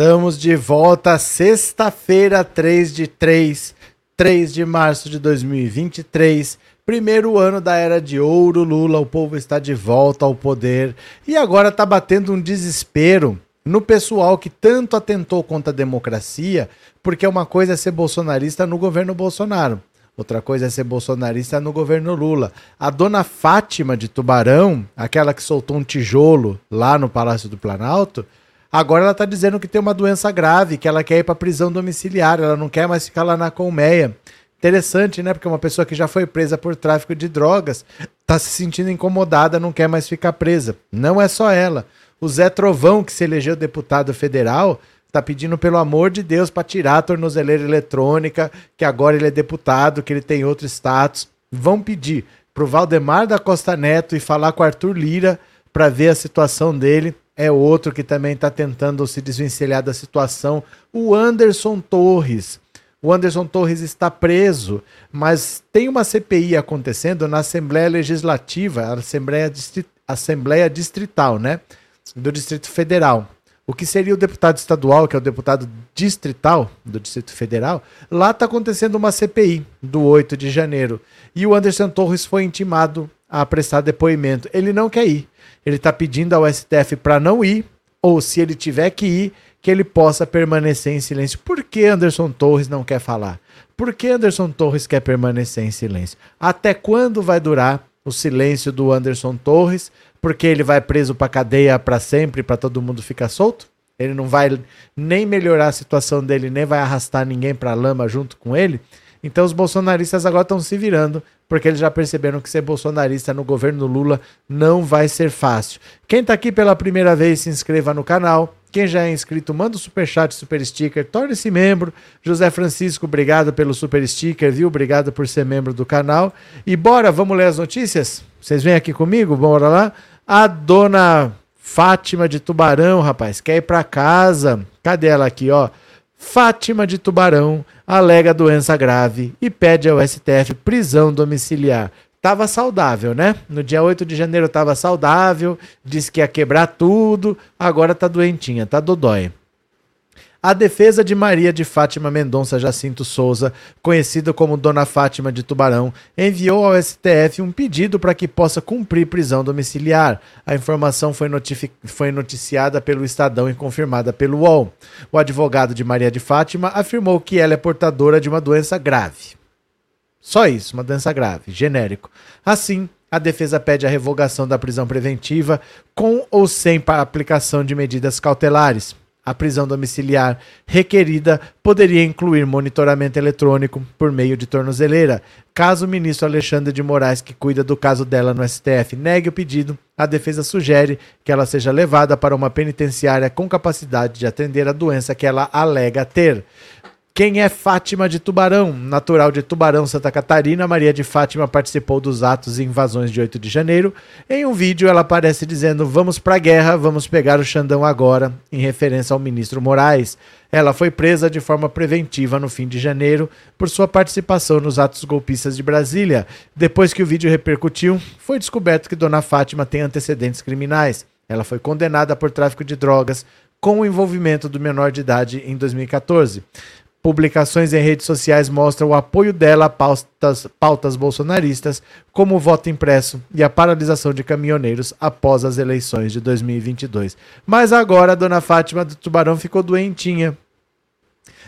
Estamos de volta sexta-feira, 3 de 3, 3 de março de 2023. Primeiro ano da era de ouro, Lula, o povo está de volta ao poder e agora está batendo um desespero no pessoal que tanto atentou contra a democracia, porque uma coisa é ser bolsonarista no governo Bolsonaro, outra coisa é ser bolsonarista no governo Lula. A dona Fátima de Tubarão, aquela que soltou um tijolo lá no Palácio do Planalto, Agora ela está dizendo que tem uma doença grave, que ela quer ir para prisão domiciliar, ela não quer mais ficar lá na colmeia. Interessante, né? Porque uma pessoa que já foi presa por tráfico de drogas está se sentindo incomodada, não quer mais ficar presa. Não é só ela. O Zé Trovão, que se elegeu deputado federal, está pedindo pelo amor de Deus para tirar a tornozeleira eletrônica, que agora ele é deputado, que ele tem outro status. Vão pedir para o Valdemar da Costa Neto e falar com Arthur Lira para ver a situação dele é outro que também está tentando se desvencilhar da situação. O Anderson Torres. O Anderson Torres está preso, mas tem uma CPI acontecendo na Assembleia Legislativa, Assembleia, Distri Assembleia Distrital, né? Do Distrito Federal. O que seria o deputado estadual, que é o deputado distrital do Distrito Federal, lá está acontecendo uma CPI do 8 de janeiro. E o Anderson Torres foi intimado a prestar depoimento. Ele não quer ir ele está pedindo ao STF para não ir, ou se ele tiver que ir, que ele possa permanecer em silêncio. Por que Anderson Torres não quer falar? Por que Anderson Torres quer permanecer em silêncio? Até quando vai durar o silêncio do Anderson Torres? Porque ele vai preso para cadeia para sempre, para todo mundo ficar solto? Ele não vai nem melhorar a situação dele, nem vai arrastar ninguém para lama junto com ele? Então os bolsonaristas agora estão se virando, porque eles já perceberam que ser bolsonarista no governo Lula não vai ser fácil. Quem está aqui pela primeira vez, se inscreva no canal. Quem já é inscrito, manda o um superchat, super sticker, torne-se membro. José Francisco, obrigado pelo super sticker, viu? Obrigado por ser membro do canal. E bora, vamos ler as notícias? Vocês vêm aqui comigo? Bora lá? A dona Fátima de Tubarão, rapaz, quer ir para casa. Cadê ela aqui, ó? Fátima de Tubarão alega doença grave e pede ao STF prisão domiciliar. Tava saudável, né? No dia 8 de janeiro tava saudável, disse que ia quebrar tudo, agora tá doentinha, tá dodói. A defesa de Maria de Fátima Mendonça Jacinto Souza, conhecida como Dona Fátima de Tubarão, enviou ao STF um pedido para que possa cumprir prisão domiciliar. A informação foi, foi noticiada pelo Estadão e confirmada pelo UOL. O advogado de Maria de Fátima afirmou que ela é portadora de uma doença grave. Só isso, uma doença grave, genérico. Assim, a defesa pede a revogação da prisão preventiva com ou sem aplicação de medidas cautelares. A prisão domiciliar requerida poderia incluir monitoramento eletrônico por meio de tornozeleira. Caso o ministro Alexandre de Moraes, que cuida do caso dela no STF, negue o pedido, a defesa sugere que ela seja levada para uma penitenciária com capacidade de atender a doença que ela alega ter. Quem é Fátima de Tubarão? Natural de Tubarão, Santa Catarina, Maria de Fátima participou dos atos e invasões de 8 de janeiro. Em um vídeo, ela aparece dizendo: Vamos pra guerra, vamos pegar o Xandão agora, em referência ao ministro Moraes. Ela foi presa de forma preventiva no fim de janeiro por sua participação nos atos golpistas de Brasília. Depois que o vídeo repercutiu, foi descoberto que Dona Fátima tem antecedentes criminais. Ela foi condenada por tráfico de drogas com o envolvimento do menor de idade em 2014. Publicações em redes sociais mostram o apoio dela a pautas, pautas bolsonaristas, como o voto impresso e a paralisação de caminhoneiros após as eleições de 2022. Mas agora a dona Fátima do Tubarão ficou doentinha.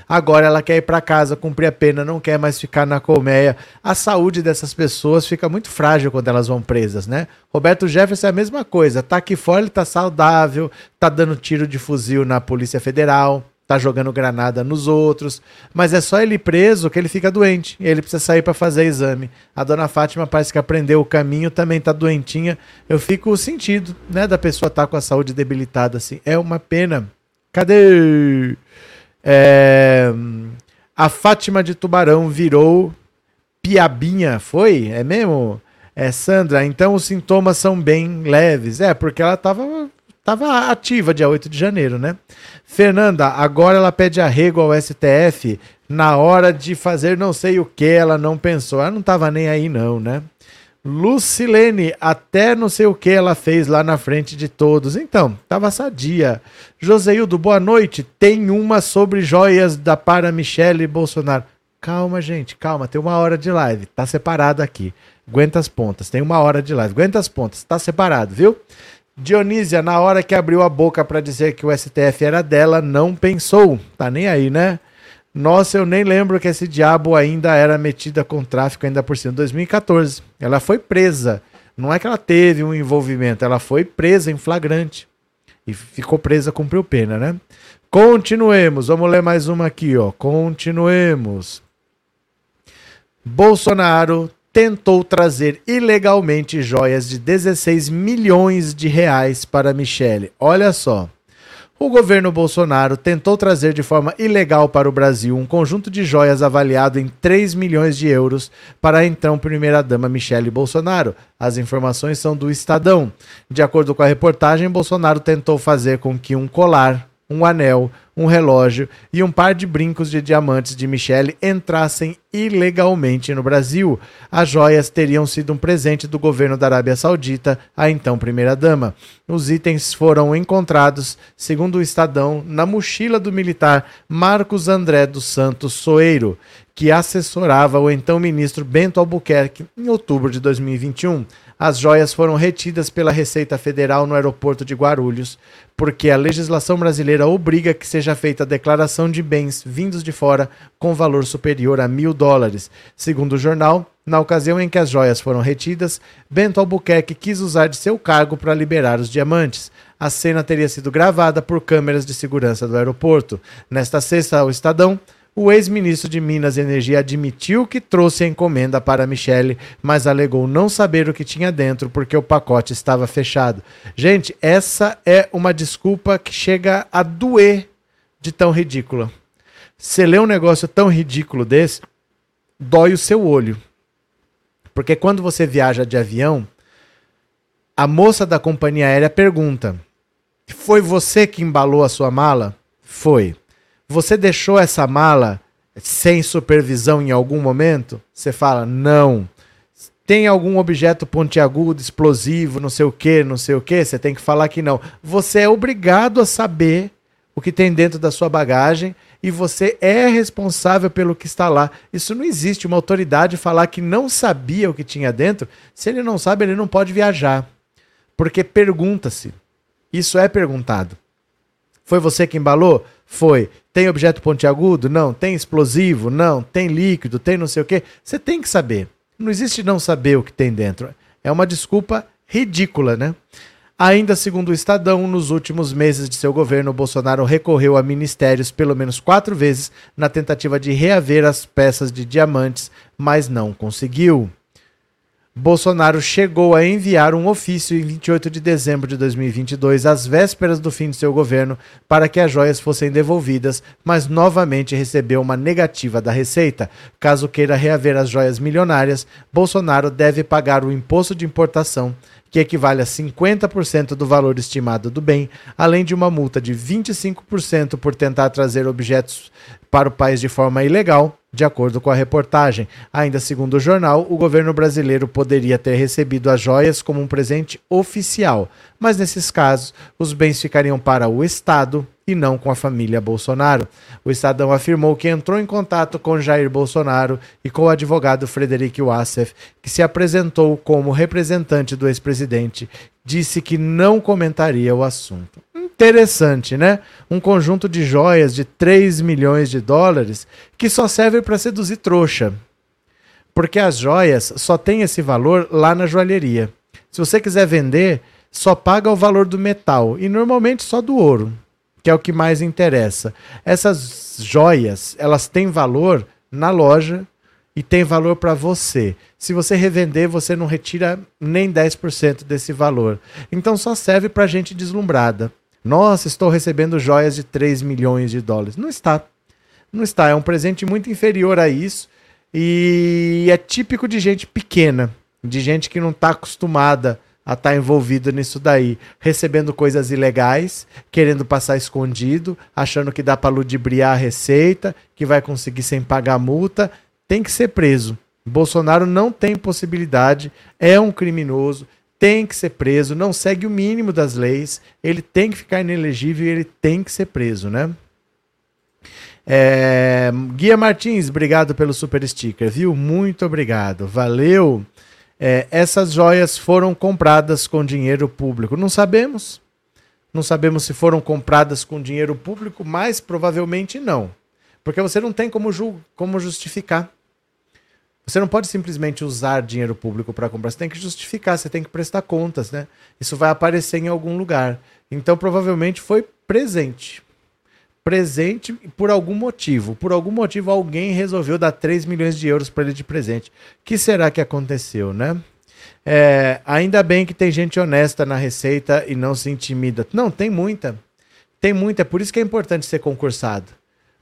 Agora ela quer ir para casa, cumprir a pena, não quer mais ficar na colmeia. A saúde dessas pessoas fica muito frágil quando elas vão presas, né? Roberto Jefferson é a mesma coisa. Tá aqui fora, ele tá saudável, tá dando tiro de fuzil na Polícia Federal tá jogando granada nos outros, mas é só ele preso que ele fica doente e ele precisa sair para fazer exame. A dona Fátima parece que aprendeu o caminho, também tá doentinha. Eu fico sentido, né, da pessoa estar tá com a saúde debilitada assim. É uma pena. Cadê? É... A Fátima de Tubarão virou piabinha, foi? É mesmo? É, Sandra, então os sintomas são bem leves. É, porque ela tava Tava ativa dia 8 de janeiro, né? Fernanda, agora ela pede arrego ao STF na hora de fazer não sei o que, ela não pensou. Ela não tava nem aí, não, né? Lucilene, até não sei o que ela fez lá na frente de todos. Então, tava sadia. Joseildo, boa noite. Tem uma sobre joias da para Michele Bolsonaro. Calma, gente, calma. Tem uma hora de live. Tá separado aqui. Aguenta as pontas. Tem uma hora de live. Aguenta as pontas. Tá separado, viu? Dionísia, na hora que abriu a boca para dizer que o STF era dela, não pensou. Tá nem aí, né? Nossa, eu nem lembro que esse diabo ainda era metida com tráfico ainda por cima. Em 2014, ela foi presa. Não é que ela teve um envolvimento, ela foi presa em flagrante. E ficou presa, cumpriu pena, né? Continuemos. Vamos ler mais uma aqui, ó. Continuemos. Bolsonaro tentou trazer ilegalmente joias de 16 milhões de reais para Michele. Olha só o governo Bolsonaro tentou trazer de forma ilegal para o Brasil um conjunto de joias avaliado em 3 milhões de euros para a então primeira-dama Michele Bolsonaro. As informações são do Estadão. De acordo com a reportagem, Bolsonaro tentou fazer com que um colar, um anel, um relógio e um par de brincos de diamantes de Michele entrassem ilegalmente no Brasil. As joias teriam sido um presente do governo da Arábia Saudita à então primeira-dama. Os itens foram encontrados, segundo o Estadão, na mochila do militar Marcos André dos Santos Soeiro, que assessorava o então ministro Bento Albuquerque em outubro de 2021. As joias foram retidas pela Receita Federal no aeroporto de Guarulhos, porque a legislação brasileira obriga que seja feita a declaração de bens vindos de fora com valor superior a mil dólares. Segundo o jornal, na ocasião em que as joias foram retidas, Bento Albuquerque quis usar de seu cargo para liberar os diamantes. A cena teria sido gravada por câmeras de segurança do aeroporto. Nesta sexta, ao Estadão, o ex-ministro de Minas e Energia admitiu que trouxe a encomenda para Michele, mas alegou não saber o que tinha dentro porque o pacote estava fechado. Gente, essa é uma desculpa que chega a doer de tão ridícula. Você lê um negócio tão ridículo desse, dói o seu olho. Porque quando você viaja de avião, a moça da companhia aérea pergunta: Foi você que embalou a sua mala? Foi. Você deixou essa mala sem supervisão em algum momento? Você fala, não. Tem algum objeto pontiagudo, explosivo, não sei o que, não sei o que? Você tem que falar que não. Você é obrigado a saber o que tem dentro da sua bagagem e você é responsável pelo que está lá. Isso não existe uma autoridade falar que não sabia o que tinha dentro. Se ele não sabe, ele não pode viajar. Porque pergunta-se. Isso é perguntado. Foi você que embalou? Foi. Tem objeto pontiagudo? Não. Tem explosivo? Não. Tem líquido? Tem não sei o quê? Você tem que saber. Não existe não saber o que tem dentro. É uma desculpa ridícula, né? Ainda segundo o Estadão, nos últimos meses de seu governo, Bolsonaro recorreu a ministérios pelo menos quatro vezes na tentativa de reaver as peças de diamantes, mas não conseguiu. Bolsonaro chegou a enviar um ofício em 28 de dezembro de 2022, às vésperas do fim de seu governo, para que as joias fossem devolvidas, mas novamente recebeu uma negativa da Receita. Caso queira reaver as joias milionárias, Bolsonaro deve pagar o imposto de importação, que equivale a 50% do valor estimado do bem, além de uma multa de 25% por tentar trazer objetos para o país de forma ilegal de acordo com a reportagem, ainda segundo o jornal, o governo brasileiro poderia ter recebido as joias como um presente oficial, mas nesses casos, os bens ficariam para o Estado e não com a família Bolsonaro. O Estadão afirmou que entrou em contato com Jair Bolsonaro e com o advogado Frederic Wassef, que se apresentou como representante do ex-presidente, disse que não comentaria o assunto interessante, né? Um conjunto de joias de 3 milhões de dólares que só serve para seduzir trouxa. Porque as joias só têm esse valor lá na joalheria. Se você quiser vender, só paga o valor do metal e normalmente só do ouro, que é o que mais interessa. Essas joias, elas têm valor na loja e tem valor para você. Se você revender, você não retira nem 10% desse valor. Então só serve para gente deslumbrada. Nossa, estou recebendo joias de 3 milhões de dólares. Não está. Não está. É um presente muito inferior a isso. E é típico de gente pequena, de gente que não está acostumada a estar tá envolvida nisso daí, recebendo coisas ilegais, querendo passar escondido, achando que dá para ludibriar a receita, que vai conseguir sem pagar multa, tem que ser preso. Bolsonaro não tem possibilidade, é um criminoso, tem que ser preso, não segue o mínimo das leis, ele tem que ficar inelegível e ele tem que ser preso, né? É, Guia Martins, obrigado pelo super sticker, viu? Muito obrigado, valeu. É, essas joias foram compradas com dinheiro público. Não sabemos. Não sabemos se foram compradas com dinheiro público, mas provavelmente não. Porque você não tem como, ju como justificar. Você não pode simplesmente usar dinheiro público para comprar, você tem que justificar, você tem que prestar contas, né? Isso vai aparecer em algum lugar. Então, provavelmente foi presente. Presente por algum motivo. Por algum motivo, alguém resolveu dar 3 milhões de euros para ele de presente. Que será que aconteceu, né? É, ainda bem que tem gente honesta na receita e não se intimida. Não, tem muita. Tem muita. É por isso que é importante ser concursado.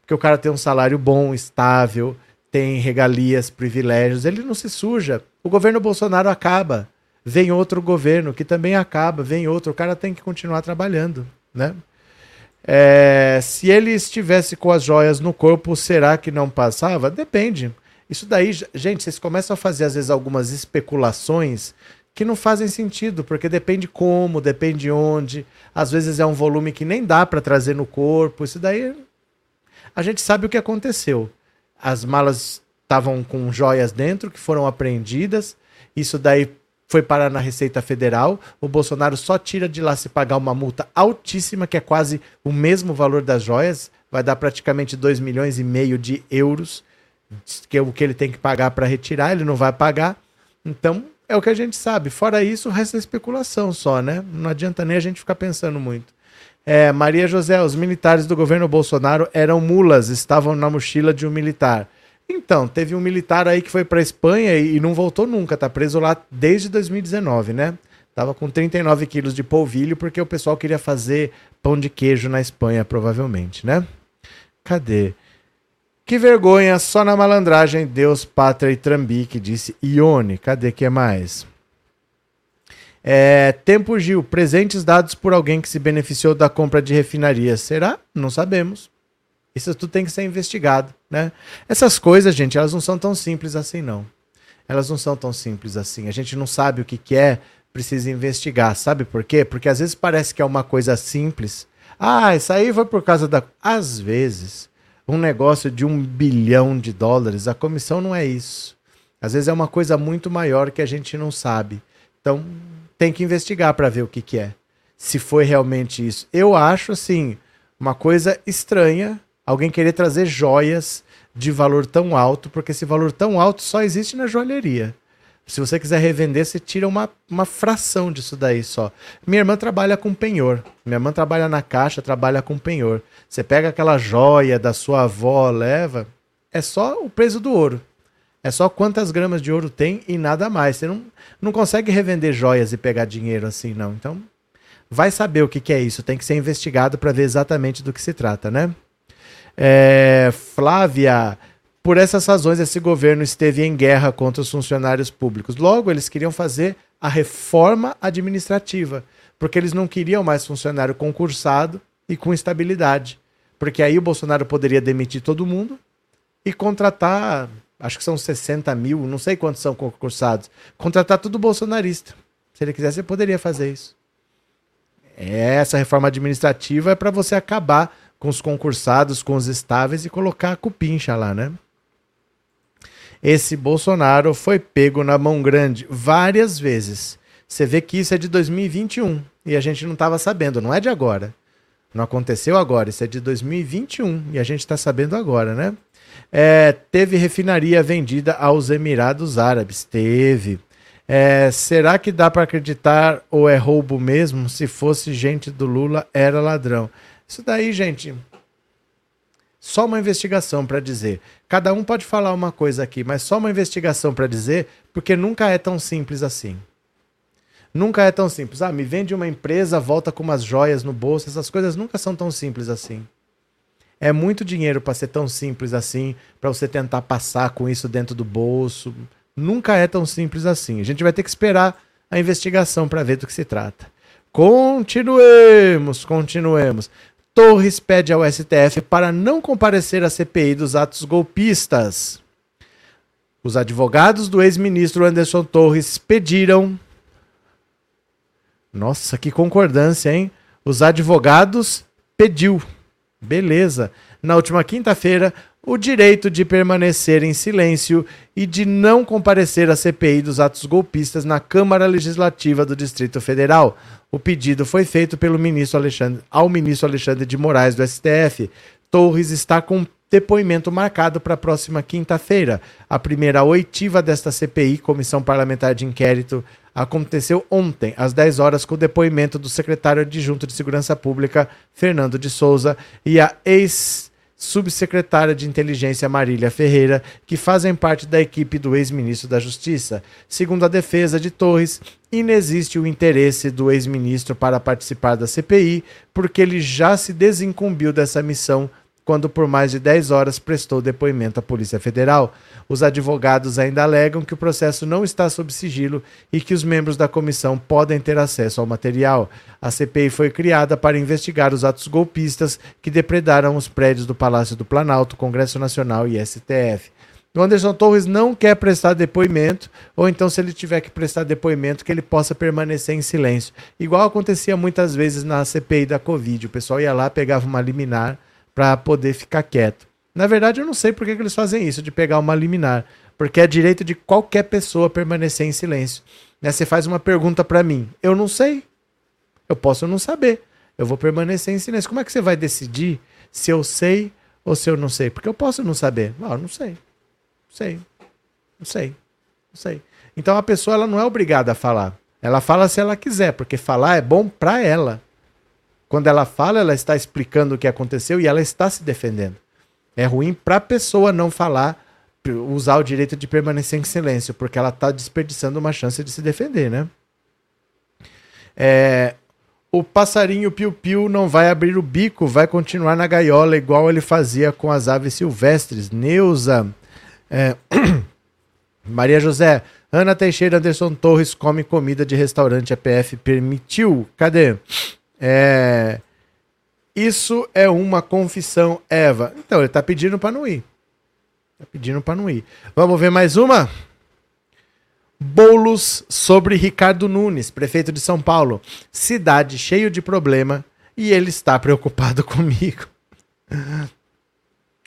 Porque o cara tem um salário bom, estável tem regalias, privilégios, ele não se suja. O governo Bolsonaro acaba, vem outro governo que também acaba, vem outro, o cara tem que continuar trabalhando, né? É, se ele estivesse com as joias no corpo, será que não passava? Depende. Isso daí, gente, vocês começam a fazer às vezes algumas especulações que não fazem sentido, porque depende como, depende onde. Às vezes é um volume que nem dá para trazer no corpo. Isso daí a gente sabe o que aconteceu as malas estavam com joias dentro que foram apreendidas. Isso daí foi parar na Receita Federal. O Bolsonaro só tira de lá se pagar uma multa altíssima, que é quase o mesmo valor das joias, vai dar praticamente 2 milhões e meio de euros, que é o que ele tem que pagar para retirar, ele não vai pagar. Então, é o que a gente sabe. Fora isso, é especulação só, né? Não adianta nem a gente ficar pensando muito. É, Maria José, os militares do governo Bolsonaro eram mulas, estavam na mochila de um militar. Então, teve um militar aí que foi para Espanha e, e, não voltou nunca, tá preso lá desde 2019, né? Tava com 39 quilos de polvilho porque o pessoal queria fazer pão de queijo na Espanha, provavelmente, né? Cadê? Que vergonha, só na malandragem, Deus, pátria e trambique, disse Ione. Cadê que é mais? É, Tempo Gil, presentes dados por alguém que se beneficiou da compra de refinaria. Será? Não sabemos. Isso tudo tem que ser investigado, né? Essas coisas, gente, elas não são tão simples assim, não. Elas não são tão simples assim. A gente não sabe o que, que é, precisa investigar. Sabe por quê? Porque às vezes parece que é uma coisa simples. Ah, isso aí foi por causa da. Às vezes, um negócio de um bilhão de dólares, a comissão não é isso. Às vezes é uma coisa muito maior que a gente não sabe. Então, tem que investigar para ver o que, que é. Se foi realmente isso. Eu acho, assim, uma coisa estranha alguém querer trazer joias de valor tão alto, porque esse valor tão alto só existe na joalheria. Se você quiser revender, você tira uma, uma fração disso daí só. Minha irmã trabalha com penhor. Minha irmã trabalha na caixa, trabalha com penhor. Você pega aquela joia da sua avó, leva, é só o peso do ouro. É só quantas gramas de ouro tem e nada mais. Você não, não consegue revender joias e pegar dinheiro assim, não. Então, vai saber o que, que é isso. Tem que ser investigado para ver exatamente do que se trata, né? É, Flávia, por essas razões, esse governo esteve em guerra contra os funcionários públicos. Logo, eles queriam fazer a reforma administrativa, porque eles não queriam mais funcionário concursado e com estabilidade. Porque aí o Bolsonaro poderia demitir todo mundo e contratar acho que são 60 mil, não sei quantos são concursados, contratar tudo bolsonarista. Se ele quisesse, ele poderia fazer isso. Essa reforma administrativa é para você acabar com os concursados, com os estáveis e colocar a cupincha lá, né? Esse Bolsonaro foi pego na mão grande várias vezes. Você vê que isso é de 2021 e a gente não estava sabendo, não é de agora. Não aconteceu agora, isso é de 2021 e a gente está sabendo agora, né? É, teve refinaria vendida aos Emirados Árabes. Teve. É, será que dá para acreditar ou é roubo mesmo? Se fosse gente do Lula, era ladrão. Isso daí, gente. Só uma investigação para dizer. Cada um pode falar uma coisa aqui, mas só uma investigação para dizer, porque nunca é tão simples assim. Nunca é tão simples. Ah, me vende uma empresa, volta com umas joias no bolso. Essas coisas nunca são tão simples assim. É muito dinheiro para ser tão simples assim, para você tentar passar com isso dentro do bolso. Nunca é tão simples assim. A gente vai ter que esperar a investigação para ver do que se trata. Continuemos, continuemos. Torres pede ao STF para não comparecer à CPI dos atos golpistas. Os advogados do ex-ministro Anderson Torres pediram. Nossa, que concordância, hein? Os advogados pediu. Beleza. Na última quinta-feira, o direito de permanecer em silêncio e de não comparecer à CPI dos atos golpistas na Câmara Legislativa do Distrito Federal. O pedido foi feito pelo ministro Alexandre, ao ministro Alexandre de Moraes do STF. Torres está com depoimento marcado para a próxima quinta-feira. A primeira oitiva desta CPI, Comissão Parlamentar de Inquérito, aconteceu ontem, às 10 horas, com o depoimento do secretário adjunto de Segurança Pública, Fernando de Souza, e a ex subsecretária de Inteligência Marília Ferreira, que fazem parte da equipe do ex-ministro da Justiça. Segundo a defesa de Torres, inexiste o interesse do ex-ministro para participar da CPI, porque ele já se desincumbiu dessa missão quando por mais de 10 horas prestou depoimento à Polícia Federal. Os advogados ainda alegam que o processo não está sob sigilo e que os membros da comissão podem ter acesso ao material. A CPI foi criada para investigar os atos golpistas que depredaram os prédios do Palácio do Planalto, Congresso Nacional e STF. O Anderson Torres não quer prestar depoimento, ou então, se ele tiver que prestar depoimento, que ele possa permanecer em silêncio. Igual acontecia muitas vezes na CPI da Covid. O pessoal ia lá, pegava uma liminar para poder ficar quieto. Na verdade, eu não sei por que, que eles fazem isso, de pegar uma liminar, porque é direito de qualquer pessoa permanecer em silêncio. Né? Você faz uma pergunta para mim, eu não sei, eu posso não saber, eu vou permanecer em silêncio. Como é que você vai decidir se eu sei ou se eu não sei? Porque eu posso não saber. Ah, não sei, não sei, não sei, não sei. Então a pessoa ela não é obrigada a falar. Ela fala se ela quiser, porque falar é bom para ela. Quando ela fala, ela está explicando o que aconteceu e ela está se defendendo. É ruim para a pessoa não falar, usar o direito de permanecer em silêncio, porque ela está desperdiçando uma chance de se defender, né? É, o passarinho piu-piu não vai abrir o bico, vai continuar na gaiola, igual ele fazia com as aves silvestres. Neuza. É, Maria José. Ana Teixeira Anderson Torres come comida de restaurante. A PF permitiu. Cadê? É, isso é uma confissão, Eva. Então, ele está pedindo para não ir. Está pedindo para não ir. Vamos ver mais uma? Bolos sobre Ricardo Nunes, prefeito de São Paulo. Cidade cheio de problema e ele está preocupado comigo.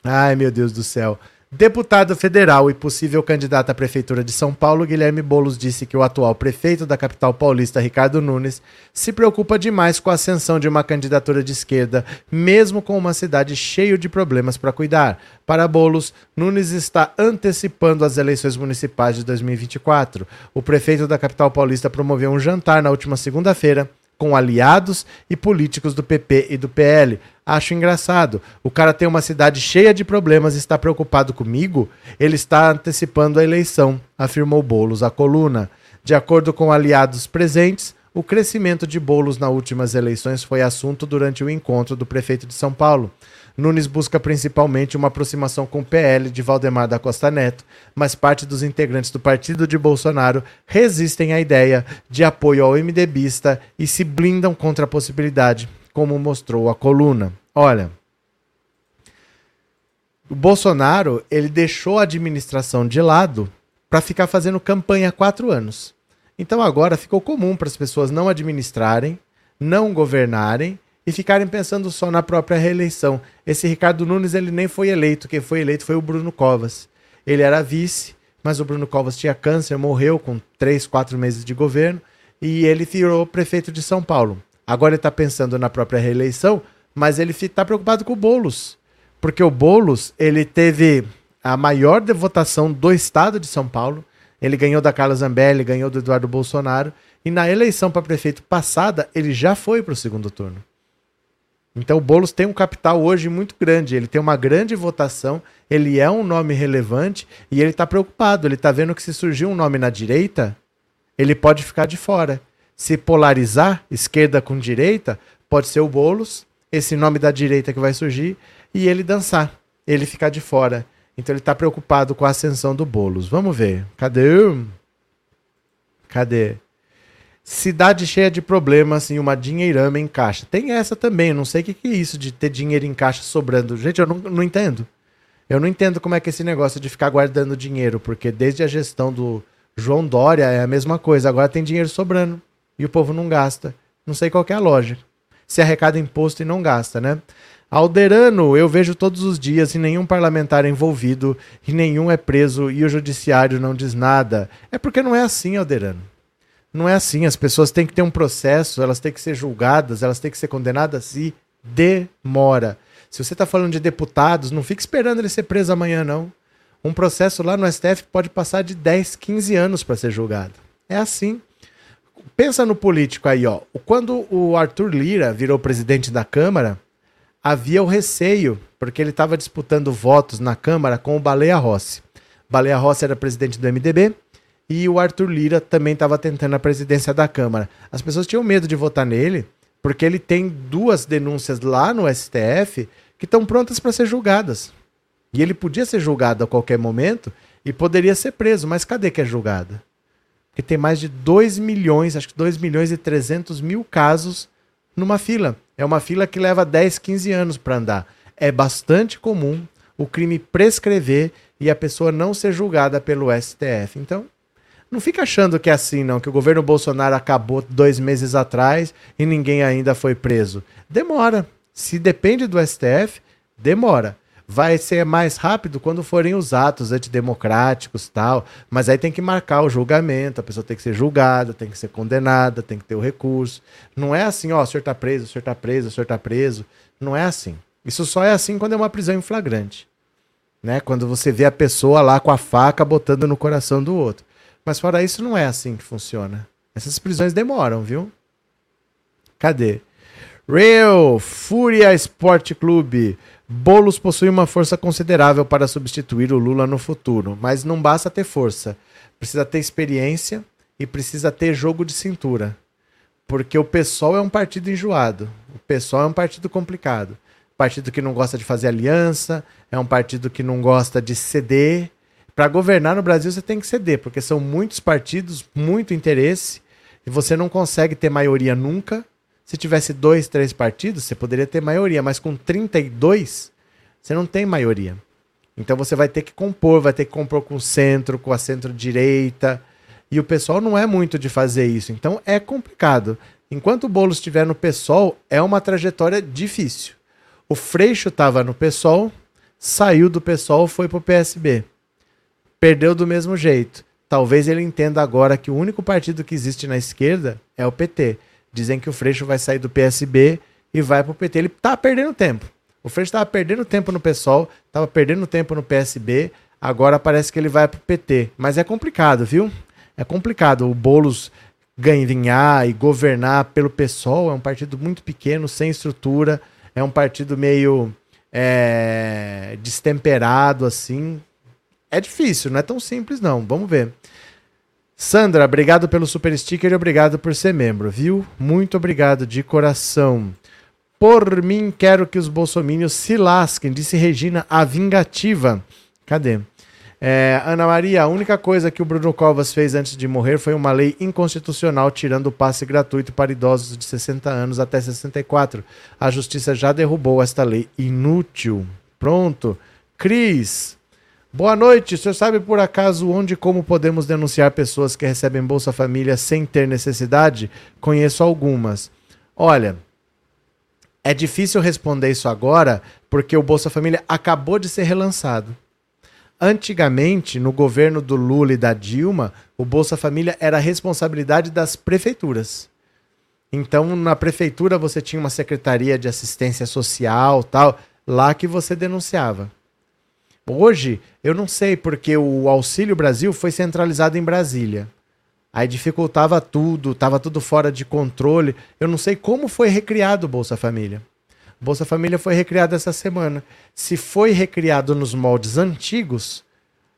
Ai, meu Deus do céu. Deputado federal e possível candidato à Prefeitura de São Paulo, Guilherme Boulos disse que o atual prefeito da capital paulista, Ricardo Nunes, se preocupa demais com a ascensão de uma candidatura de esquerda, mesmo com uma cidade cheia de problemas para cuidar. Para Boulos, Nunes está antecipando as eleições municipais de 2024. O prefeito da capital paulista promoveu um jantar na última segunda-feira com aliados e políticos do PP e do PL. Acho engraçado. O cara tem uma cidade cheia de problemas e está preocupado comigo? Ele está antecipando a eleição, afirmou Bolos à coluna. De acordo com aliados presentes, o crescimento de bolos nas últimas eleições foi assunto durante o encontro do prefeito de São Paulo. Nunes busca principalmente uma aproximação com o PL de Valdemar da Costa Neto, mas parte dos integrantes do partido de Bolsonaro resistem à ideia de apoio ao MDBista e se blindam contra a possibilidade, como mostrou a coluna. Olha, o Bolsonaro ele deixou a administração de lado para ficar fazendo campanha há quatro anos. Então agora ficou comum para as pessoas não administrarem, não governarem e ficarem pensando só na própria reeleição. Esse Ricardo Nunes ele nem foi eleito, quem foi eleito foi o Bruno Covas. Ele era vice, mas o Bruno Covas tinha câncer, morreu com três, quatro meses de governo e ele virou prefeito de São Paulo. Agora ele está pensando na própria reeleição, mas ele está preocupado com o Boulos, porque o Boulos ele teve a maior votação do estado de São Paulo. Ele ganhou da Carla Zambelli, ganhou do Eduardo Bolsonaro. E na eleição para prefeito passada, ele já foi para o segundo turno. Então o Boulos tem um capital hoje muito grande, ele tem uma grande votação, ele é um nome relevante e ele está preocupado. Ele está vendo que se surgir um nome na direita, ele pode ficar de fora. Se polarizar esquerda com direita, pode ser o Boulos, esse nome da direita que vai surgir, e ele dançar, ele ficar de fora. Então ele está preocupado com a ascensão do Boulos. Vamos ver. Cadê? Cadê? Cidade cheia de problemas e uma dinheirama em caixa. Tem essa também, eu não sei o que, que é isso de ter dinheiro em caixa sobrando. Gente, eu não, não entendo. Eu não entendo como é que esse negócio de ficar guardando dinheiro, porque desde a gestão do João Dória é a mesma coisa. Agora tem dinheiro sobrando e o povo não gasta. Não sei qual é a lógica. Se arrecada imposto e não gasta, né? Alderano, eu vejo todos os dias e nenhum parlamentar é envolvido e nenhum é preso e o judiciário não diz nada. É porque não é assim, Alderano. Não é assim. As pessoas têm que ter um processo, elas têm que ser julgadas, elas têm que ser condenadas e demora. Se você está falando de deputados, não fique esperando ele ser preso amanhã, não. Um processo lá no STF pode passar de 10, 15 anos para ser julgado. É assim. Pensa no político aí, ó. Quando o Arthur Lira virou presidente da Câmara, havia o receio, porque ele estava disputando votos na Câmara com o Baleia Rossi. Baleia Rossi era presidente do MDB e o Arthur Lira também estava tentando a presidência da Câmara. As pessoas tinham medo de votar nele, porque ele tem duas denúncias lá no STF que estão prontas para ser julgadas. E ele podia ser julgado a qualquer momento e poderia ser preso, mas cadê que é julgado? Porque tem mais de 2 milhões, acho que 2 milhões e 300 mil casos numa fila. É uma fila que leva 10, 15 anos para andar. É bastante comum o crime prescrever e a pessoa não ser julgada pelo STF. Então, não fica achando que é assim, não, que o governo Bolsonaro acabou dois meses atrás e ninguém ainda foi preso. Demora. Se depende do STF, demora. Vai ser mais rápido quando forem os atos antidemocráticos tal, mas aí tem que marcar o julgamento, a pessoa tem que ser julgada, tem que ser condenada, tem que ter o recurso. Não é assim, ó, o senhor tá preso, o senhor tá preso, o senhor tá preso. Não é assim. Isso só é assim quando é uma prisão em flagrante. Né? Quando você vê a pessoa lá com a faca botando no coração do outro. Mas fora isso, não é assim que funciona. Essas prisões demoram, viu? Cadê? Real Fúria Esporte Clube. Bolos possui uma força considerável para substituir o Lula no futuro, mas não basta ter força. Precisa ter experiência e precisa ter jogo de cintura. Porque o PSOL é um partido enjoado. O PSOL é um partido complicado. Partido que não gosta de fazer aliança, é um partido que não gosta de ceder. Para governar no Brasil você tem que ceder, porque são muitos partidos, muito interesse, e você não consegue ter maioria nunca se tivesse dois, três partidos, você poderia ter maioria, mas com 32, você não tem maioria. Então você vai ter que compor, vai ter que compor com o centro, com a centro-direita. E o pessoal não é muito de fazer isso. Então é complicado. Enquanto o Boulos estiver no PSOL, é uma trajetória difícil. O Freixo estava no PSOL, saiu do PSOL, foi para o PSB. Perdeu do mesmo jeito. Talvez ele entenda agora que o único partido que existe na esquerda é o PT. Dizem que o Freixo vai sair do PSB e vai para o PT. Ele tá perdendo tempo. O Freixo estava perdendo tempo no PSOL, estava perdendo tempo no PSB, agora parece que ele vai para o PT. Mas é complicado, viu? É complicado. O Boulos ganhar e governar pelo PSOL é um partido muito pequeno, sem estrutura, é um partido meio é, destemperado, assim. É difícil, não é tão simples, não. Vamos ver. Sandra, obrigado pelo super sticker e obrigado por ser membro, viu? Muito obrigado de coração. Por mim, quero que os bolsomínios se lasquem, disse Regina, a vingativa. Cadê? É, Ana Maria, a única coisa que o Bruno Covas fez antes de morrer foi uma lei inconstitucional tirando o passe gratuito para idosos de 60 anos até 64. A justiça já derrubou esta lei inútil. Pronto. Cris, Boa noite. Senhor sabe por acaso onde e como podemos denunciar pessoas que recebem Bolsa Família sem ter necessidade? Conheço algumas. Olha, é difícil responder isso agora porque o Bolsa Família acabou de ser relançado. Antigamente, no governo do Lula e da Dilma, o Bolsa Família era responsabilidade das prefeituras. Então, na prefeitura você tinha uma secretaria de assistência social, tal, lá que você denunciava. Hoje, eu não sei, porque o Auxílio Brasil foi centralizado em Brasília. Aí dificultava tudo, estava tudo fora de controle. Eu não sei como foi recriado o Bolsa Família. Bolsa Família foi recriado essa semana. Se foi recriado nos moldes antigos,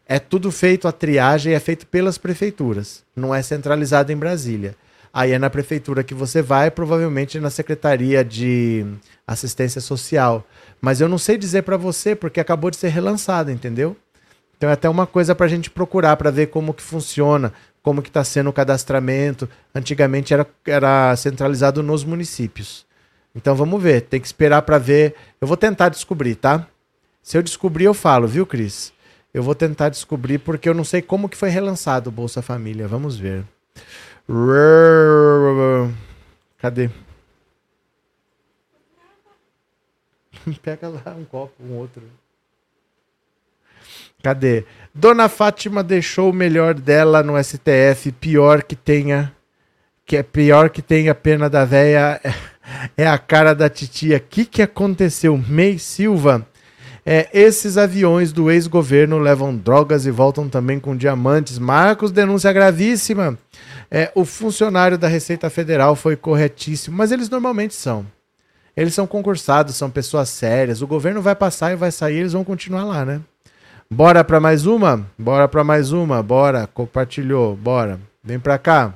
é tudo feito a triagem é feito pelas prefeituras, não é centralizado em Brasília. Aí é na prefeitura que você vai, provavelmente na Secretaria de Assistência Social. Mas eu não sei dizer para você porque acabou de ser relançado, entendeu? Então é até uma coisa para a gente procurar para ver como que funciona, como que está sendo o cadastramento. Antigamente era, era centralizado nos municípios. Então vamos ver, tem que esperar para ver. Eu vou tentar descobrir, tá? Se eu descobrir, eu falo, viu, Cris? Eu vou tentar descobrir porque eu não sei como que foi relançado o Bolsa Família. Vamos ver. Cadê? Pega lá um copo, um outro. Cadê? Dona Fátima deixou o melhor dela no STF, pior que tenha que é pior que tenha pena da véia é a cara da titia. O que, que aconteceu? Mei Silva. É, esses aviões do ex-governo levam drogas e voltam também com diamantes. Marcos, denúncia gravíssima. É, o funcionário da Receita Federal foi corretíssimo, mas eles normalmente são. Eles são concursados, são pessoas sérias. O governo vai passar e vai sair, eles vão continuar lá, né? Bora para mais uma? Bora para mais uma? Bora. Compartilhou. Bora. Vem para cá.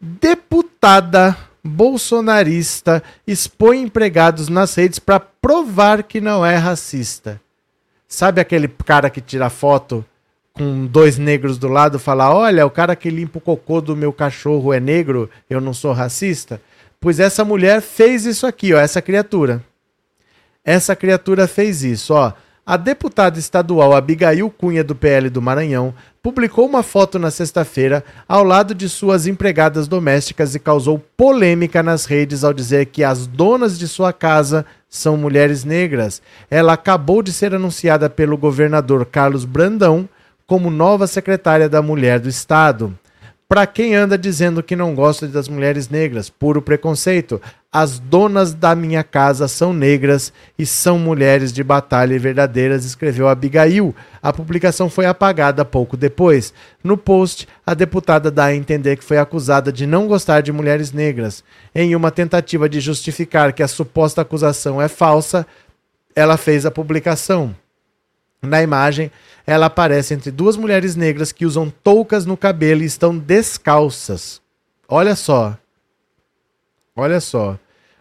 Deputada bolsonarista expõe empregados nas redes para provar que não é racista. Sabe aquele cara que tira foto com dois negros do lado e fala: Olha, o cara que limpa o cocô do meu cachorro é negro, eu não sou racista? Pois essa mulher fez isso aqui, ó, essa criatura. Essa criatura fez isso, ó. A deputada estadual Abigail Cunha, do PL do Maranhão, publicou uma foto na sexta-feira ao lado de suas empregadas domésticas e causou polêmica nas redes ao dizer que as donas de sua casa são mulheres negras. Ela acabou de ser anunciada pelo governador Carlos Brandão como nova secretária da Mulher do Estado. Para quem anda dizendo que não gosta das mulheres negras, puro preconceito. As donas da minha casa são negras e são mulheres de batalha verdadeiras, escreveu Abigail. A publicação foi apagada pouco depois. No post, a deputada dá a entender que foi acusada de não gostar de mulheres negras. Em uma tentativa de justificar que a suposta acusação é falsa, ela fez a publicação. Na imagem, ela aparece entre duas mulheres negras que usam toucas no cabelo e estão descalças. Olha só. Olha só.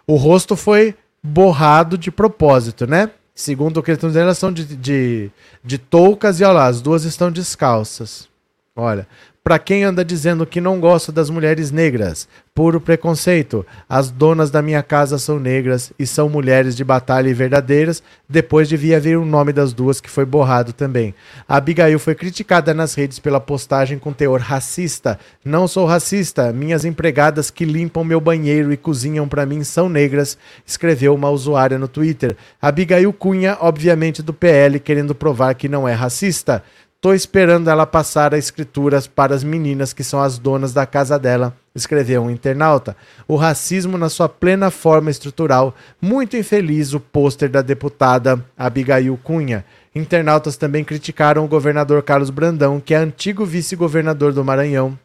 O rosto foi borrado de propósito, né? Segundo o que eles estão dizendo, elas são de, de, de toucas e olha lá, as duas estão descalças. Olha, para quem anda dizendo que não gosta das mulheres negras, puro preconceito. As donas da minha casa são negras e são mulheres de batalha e verdadeiras. Depois devia vir o nome das duas que foi borrado também. A Abigail foi criticada nas redes pela postagem com teor racista. Não sou racista. Minhas empregadas que limpam meu banheiro e cozinham para mim são negras, escreveu uma usuária no Twitter. Abigail Cunha, obviamente do PL, querendo provar que não é racista. Tô esperando ela passar as escrituras para as meninas que são as donas da casa dela, escreveu um internauta. O racismo na sua plena forma estrutural. Muito infeliz o pôster da deputada Abigail Cunha. Internautas também criticaram o governador Carlos Brandão, que é antigo vice-governador do Maranhão,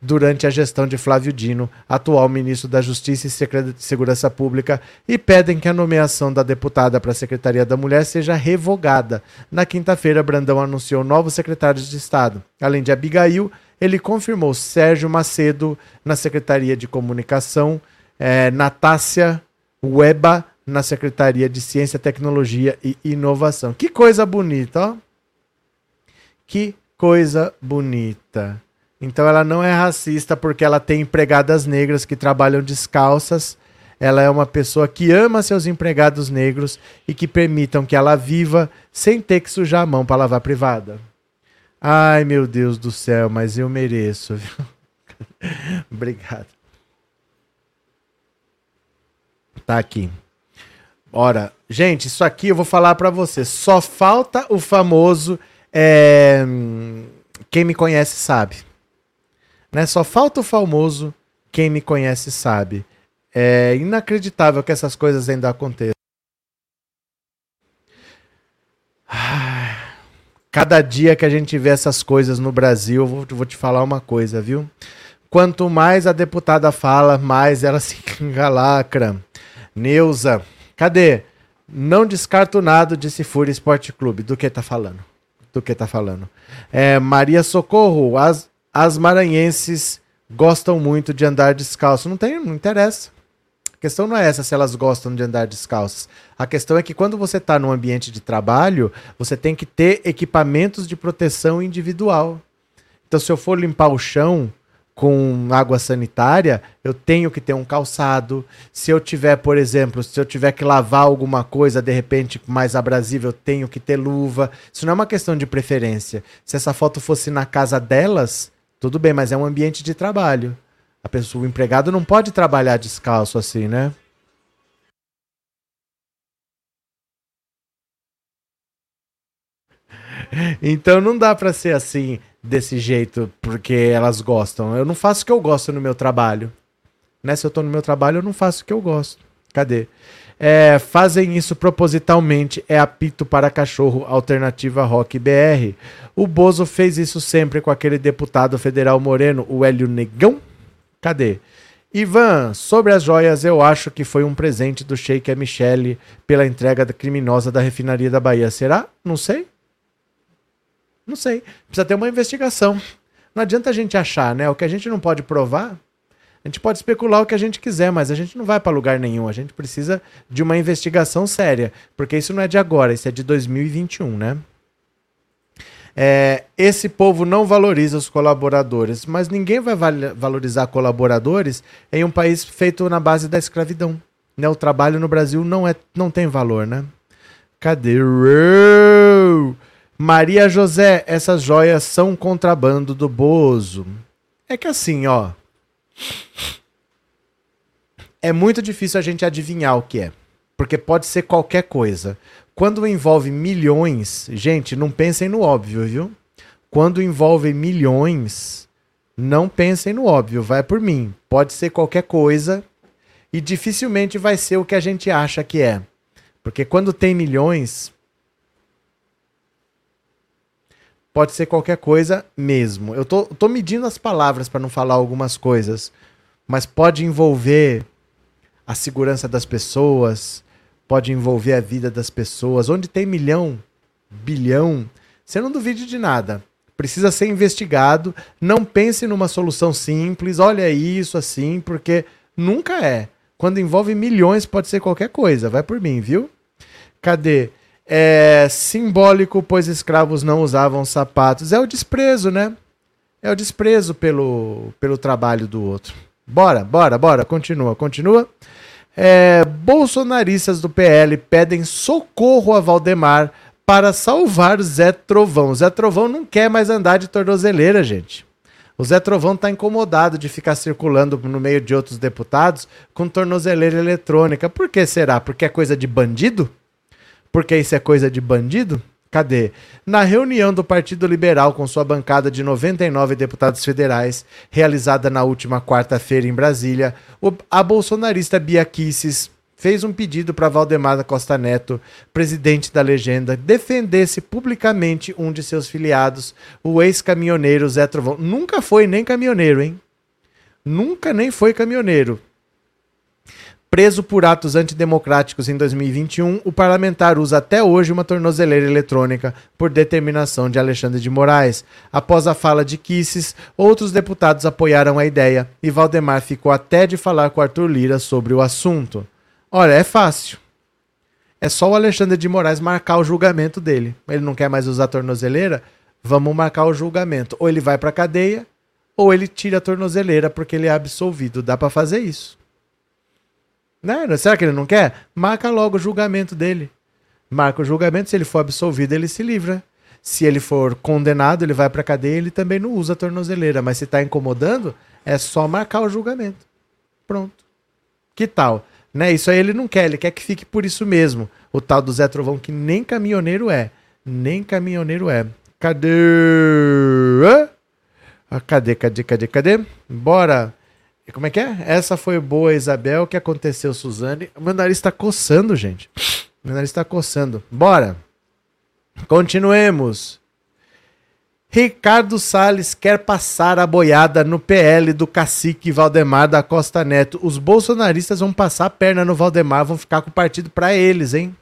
durante a gestão de Flávio Dino, atual ministro da Justiça e Segurança Pública, e pedem que a nomeação da deputada para a Secretaria da Mulher seja revogada. Na quinta-feira, Brandão anunciou novos secretários de Estado. Além de Abigail, ele confirmou Sérgio Macedo na Secretaria de Comunicação, é, Natácia Weba na Secretaria de Ciência, Tecnologia e Inovação. Que coisa bonita, ó. Que coisa bonita. Então ela não é racista porque ela tem empregadas negras que trabalham descalças. Ela é uma pessoa que ama seus empregados negros e que permitam que ela viva sem ter que sujar a mão para lavar privada. Ai, meu Deus do céu, mas eu mereço. Viu? Obrigado. Tá aqui. Ora, gente, isso aqui eu vou falar para você. Só falta o famoso. É... Quem me conhece sabe. Né? Só falta o famoso, quem me conhece sabe. É inacreditável que essas coisas ainda aconteçam. Cada dia que a gente vê essas coisas no Brasil, eu vou, te falar uma coisa, viu? Quanto mais a deputada fala, mais ela se engalacra. Neuza, cadê? Não descarto nada, disse Fúria Esporte Clube. Do que tá falando? Do que tá falando? É, Maria Socorro, as, as maranhenses gostam muito de andar descalço. Não tem, não interessa. A questão não é essa se elas gostam de andar descalças. A questão é que quando você está num ambiente de trabalho, você tem que ter equipamentos de proteção individual. Então, se eu for limpar o chão com água sanitária, eu tenho que ter um calçado. Se eu tiver, por exemplo, se eu tiver que lavar alguma coisa, de repente mais abrasível, eu tenho que ter luva. Isso não é uma questão de preferência. Se essa foto fosse na casa delas, tudo bem, mas é um ambiente de trabalho. A pessoa, o empregado não pode trabalhar descalço assim, né? Então não dá para ser assim desse jeito porque elas gostam. Eu não faço o que eu gosto no meu trabalho. Né? Se eu tô no meu trabalho, eu não faço o que eu gosto. Cadê? É, fazem isso propositalmente. É apito para cachorro, alternativa rock BR. O Bozo fez isso sempre com aquele deputado federal moreno, o Hélio Negão. Cadê? Ivan, sobre as joias, eu acho que foi um presente do Sheik Michele pela entrega criminosa da refinaria da Bahia. Será? Não sei. Não sei. Precisa ter uma investigação. Não adianta a gente achar, né? O que a gente não pode provar, a gente pode especular o que a gente quiser, mas a gente não vai para lugar nenhum. A gente precisa de uma investigação séria, porque isso não é de agora, isso é de 2021, né? É, esse povo não valoriza os colaboradores, mas ninguém vai valorizar colaboradores em um país feito na base da escravidão. Né? O trabalho no Brasil não, é, não tem valor, né? Cadê? Maria José, essas joias são contrabando do Bozo. É que assim, ó. É muito difícil a gente adivinhar o que é. Porque pode ser qualquer coisa. Quando envolve milhões, gente, não pensem no óbvio, viu? Quando envolve milhões, não pensem no óbvio, vai por mim. Pode ser qualquer coisa e dificilmente vai ser o que a gente acha que é. Porque quando tem milhões, pode ser qualquer coisa mesmo. Eu tô, tô medindo as palavras para não falar algumas coisas, mas pode envolver a segurança das pessoas, pode envolver a vida das pessoas. Onde tem milhão, bilhão, você não duvide de nada. Precisa ser investigado. Não pense numa solução simples. Olha isso assim, porque nunca é. Quando envolve milhões, pode ser qualquer coisa. Vai por mim, viu? Cadê? É simbólico, pois escravos não usavam sapatos. É o desprezo, né? É o desprezo pelo, pelo trabalho do outro. Bora, bora, bora, continua, continua. É, bolsonaristas do PL pedem socorro a Valdemar para salvar Zé Trovão. Zé Trovão não quer mais andar de tornozeleira, gente. O Zé Trovão tá incomodado de ficar circulando no meio de outros deputados com tornozeleira eletrônica. Por que será? Porque é coisa de bandido? Porque isso é coisa de bandido? Cadê? Na reunião do Partido Liberal com sua bancada de 99 deputados federais, realizada na última quarta-feira em Brasília, a bolsonarista Bia Kicis fez um pedido para Valdemar Costa Neto, presidente da legenda, defendesse publicamente um de seus filiados, o ex-caminhoneiro Zé Trovão. Nunca foi nem caminhoneiro, hein? Nunca nem foi caminhoneiro. Preso por atos antidemocráticos em 2021, o parlamentar usa até hoje uma tornozeleira eletrônica por determinação de Alexandre de Moraes. Após a fala de Kisses, outros deputados apoiaram a ideia e Valdemar ficou até de falar com Arthur Lira sobre o assunto. Olha, é fácil. É só o Alexandre de Moraes marcar o julgamento dele. Ele não quer mais usar a tornozeleira? Vamos marcar o julgamento. Ou ele vai para cadeia, ou ele tira a tornozeleira porque ele é absolvido. Dá para fazer isso. Né? Será que ele não quer? Marca logo o julgamento dele. Marca o julgamento, se ele for absolvido, ele se livra. Se ele for condenado, ele vai para cadeia, ele também não usa a tornozeleira. Mas se está incomodando, é só marcar o julgamento. Pronto. Que tal? Né? Isso aí ele não quer, ele quer que fique por isso mesmo. O tal do Zé Trovão, que nem caminhoneiro é. Nem caminhoneiro é. Cadê? Ah, cadê, cadê, cadê, cadê? Bora como é que é? Essa foi boa, Isabel. O que aconteceu, Suzane? O meu nariz tá coçando, gente. Meu nariz tá coçando. Bora. Continuemos. Ricardo Salles quer passar a boiada no PL do cacique Valdemar da Costa Neto. Os bolsonaristas vão passar a perna no Valdemar, vão ficar com o partido para eles, hein?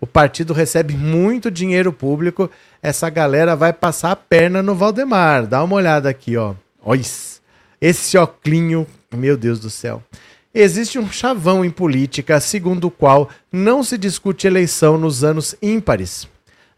O partido recebe muito dinheiro público. Essa galera vai passar a perna no Valdemar. Dá uma olhada aqui, ó. Olha esse oclinho meu Deus do céu. Existe um chavão em política segundo o qual não se discute eleição nos anos ímpares.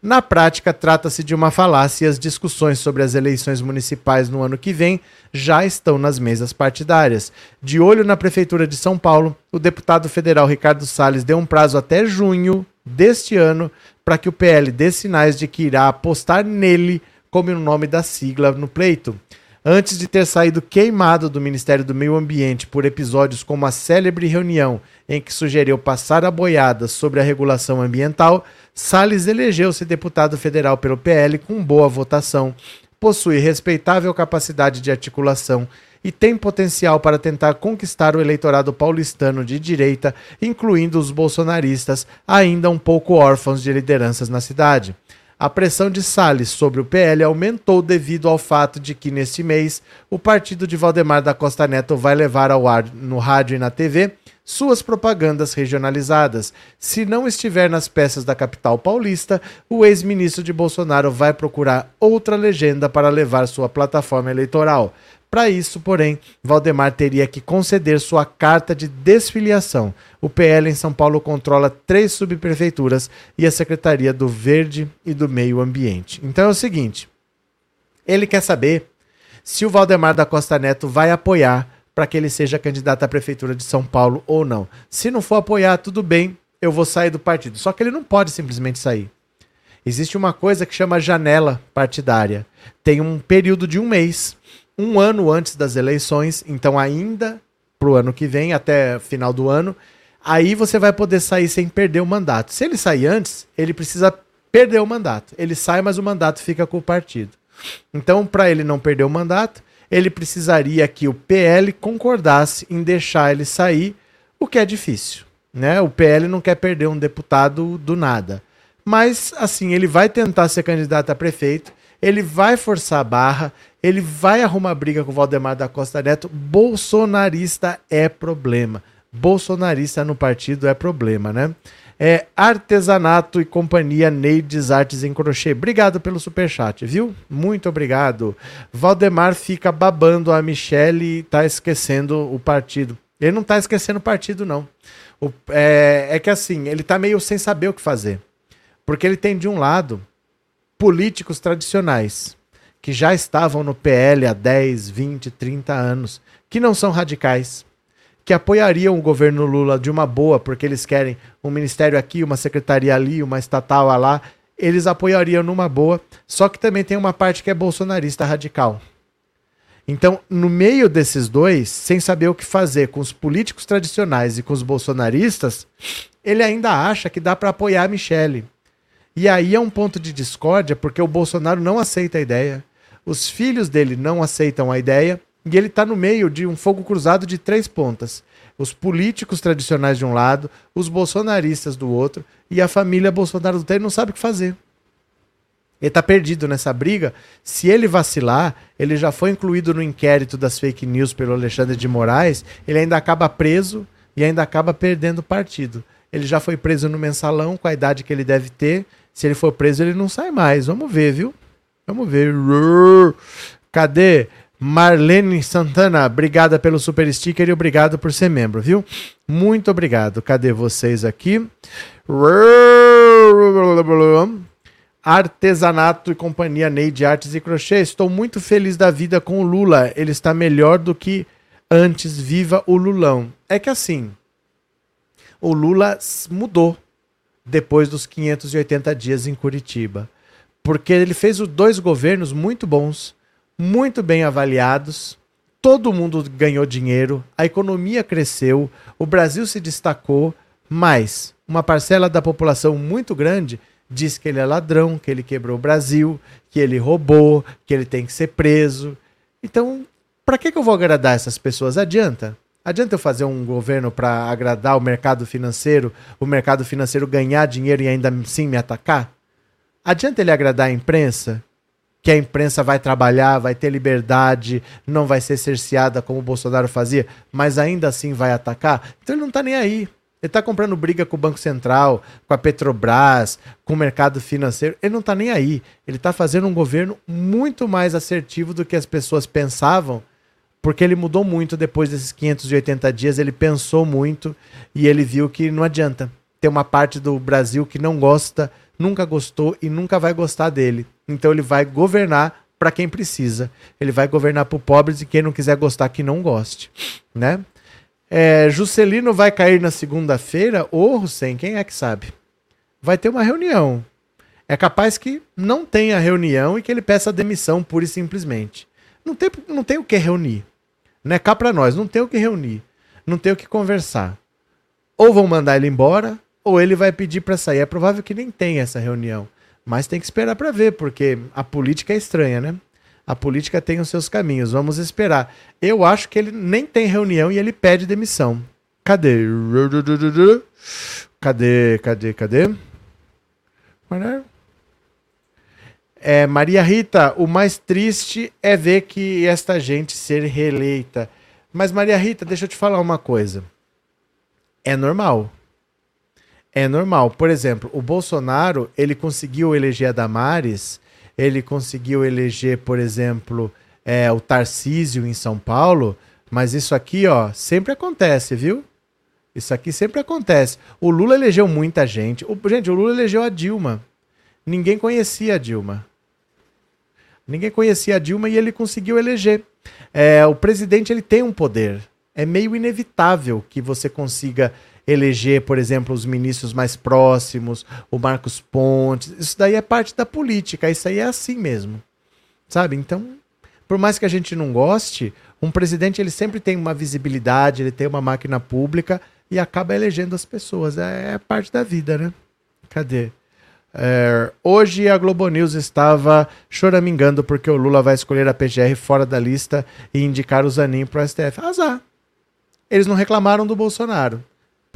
Na prática, trata-se de uma falácia e as discussões sobre as eleições municipais no ano que vem já estão nas mesas partidárias. De olho na Prefeitura de São Paulo, o deputado federal Ricardo Salles deu um prazo até junho deste ano para que o PL dê sinais de que irá apostar nele como o nome da sigla no pleito. Antes de ter saído queimado do Ministério do Meio Ambiente por episódios como a célebre reunião em que sugeriu passar a boiada sobre a regulação ambiental, Salles elegeu-se deputado federal pelo PL com boa votação, possui respeitável capacidade de articulação e tem potencial para tentar conquistar o eleitorado paulistano de direita, incluindo os bolsonaristas, ainda um pouco órfãos de lideranças na cidade. A pressão de Salles sobre o PL aumentou devido ao fato de que, neste mês, o partido de Valdemar da Costa Neto vai levar ao ar no rádio e na TV suas propagandas regionalizadas. Se não estiver nas peças da capital paulista, o ex-ministro de Bolsonaro vai procurar outra legenda para levar sua plataforma eleitoral. Para isso, porém, Valdemar teria que conceder sua carta de desfiliação. O PL em São Paulo controla três subprefeituras e a Secretaria do Verde e do Meio Ambiente. Então é o seguinte: ele quer saber se o Valdemar da Costa Neto vai apoiar para que ele seja candidato à prefeitura de São Paulo ou não. Se não for apoiar, tudo bem, eu vou sair do partido. Só que ele não pode simplesmente sair. Existe uma coisa que chama janela partidária. Tem um período de um mês um ano antes das eleições, então ainda para o ano que vem, até final do ano, aí você vai poder sair sem perder o mandato. Se ele sair antes, ele precisa perder o mandato. Ele sai, mas o mandato fica com o partido. Então, para ele não perder o mandato, ele precisaria que o PL concordasse em deixar ele sair, o que é difícil. Né? O PL não quer perder um deputado do nada. Mas, assim, ele vai tentar ser candidato a prefeito, ele vai forçar a barra, ele vai arrumar briga com o Valdemar da Costa Neto. Bolsonarista é problema. Bolsonarista no partido é problema, né? É Artesanato e Companhia Neides Artes em Crochê. Obrigado pelo superchat, viu? Muito obrigado. Valdemar fica babando a Michelle e tá esquecendo o partido. Ele não tá esquecendo o partido, não. O, é, é que assim, ele tá meio sem saber o que fazer. Porque ele tem de um lado políticos tradicionais que já estavam no PL há 10, 20, 30 anos, que não são radicais, que apoiariam o governo Lula de uma boa, porque eles querem um ministério aqui, uma secretaria ali, uma estatal lá, eles apoiariam numa boa, só que também tem uma parte que é bolsonarista radical. Então, no meio desses dois, sem saber o que fazer com os políticos tradicionais e com os bolsonaristas, ele ainda acha que dá para apoiar a Michelle. E aí é um ponto de discórdia, porque o Bolsonaro não aceita a ideia, os filhos dele não aceitam a ideia, e ele está no meio de um fogo cruzado de três pontas. Os políticos tradicionais de um lado, os bolsonaristas do outro, e a família Bolsonaro do. Ele não sabe o que fazer. Ele está perdido nessa briga. Se ele vacilar, ele já foi incluído no inquérito das fake news pelo Alexandre de Moraes, ele ainda acaba preso e ainda acaba perdendo o partido. Ele já foi preso no mensalão com a idade que ele deve ter se ele for preso, ele não sai mais. Vamos ver, viu? Vamos ver. Cadê? Marlene Santana, obrigada pelo super sticker e obrigado por ser membro, viu? Muito obrigado. Cadê vocês aqui? Artesanato e Companhia Neide Artes e Crochê. Estou muito feliz da vida com o Lula. Ele está melhor do que antes. Viva o Lulão. É que assim, o Lula mudou depois dos 580 dias em Curitiba. Porque ele fez dois governos muito bons, muito bem avaliados, todo mundo ganhou dinheiro, a economia cresceu, o Brasil se destacou, mas uma parcela da população muito grande diz que ele é ladrão, que ele quebrou o Brasil, que ele roubou, que ele tem que ser preso. Então, para que, que eu vou agradar essas pessoas? Adianta? Adianta eu fazer um governo para agradar o mercado financeiro, o mercado financeiro ganhar dinheiro e ainda assim me atacar? Adianta ele agradar a imprensa? Que a imprensa vai trabalhar, vai ter liberdade, não vai ser cerceada como o Bolsonaro fazia, mas ainda assim vai atacar? Então ele não está nem aí. Ele está comprando briga com o Banco Central, com a Petrobras, com o mercado financeiro. Ele não está nem aí. Ele está fazendo um governo muito mais assertivo do que as pessoas pensavam porque ele mudou muito depois desses 580 dias, ele pensou muito e ele viu que não adianta. Tem uma parte do Brasil que não gosta nunca gostou e nunca vai gostar dele. Então ele vai governar para quem precisa. Ele vai governar para pobres e quem não quiser gostar que não goste, né? É, Juscelino vai cair na segunda-feira ou Hussein, quem é que sabe? Vai ter uma reunião. É capaz que não tenha reunião e que ele peça demissão pura e simplesmente. Não tem, não tem o que reunir. Não é cá para nós, não tem o que reunir. Não tem o que conversar. Ou vão mandar ele embora, ou ele vai pedir para sair. É provável que nem tenha essa reunião. Mas tem que esperar para ver, porque a política é estranha, né? A política tem os seus caminhos. Vamos esperar. Eu acho que ele nem tem reunião e ele pede demissão. Cadê? Cadê? Cadê? Cadê? É, Maria Rita, o mais triste é ver que esta gente ser reeleita. Mas Maria Rita, deixa eu te falar uma coisa. É normal é normal. Por exemplo, o Bolsonaro, ele conseguiu eleger a Damares, ele conseguiu eleger, por exemplo, é, o Tarcísio em São Paulo, mas isso aqui, ó, sempre acontece, viu? Isso aqui sempre acontece. O Lula elegeu muita gente. O, gente, o Lula elegeu a Dilma. Ninguém conhecia a Dilma. Ninguém conhecia a Dilma e ele conseguiu eleger. É, o presidente ele tem um poder. É meio inevitável que você consiga eleger, por exemplo, os ministros mais próximos, o Marcos Pontes. Isso daí é parte da política, isso aí é assim mesmo. Sabe? Então, por mais que a gente não goste, um presidente ele sempre tem uma visibilidade, ele tem uma máquina pública e acaba elegendo as pessoas. É, é parte da vida, né? Cadê? É, hoje a Globo News estava choramingando porque o Lula vai escolher a PGR fora da lista e indicar o Zanin para o STF. Azar. Eles não reclamaram do Bolsonaro.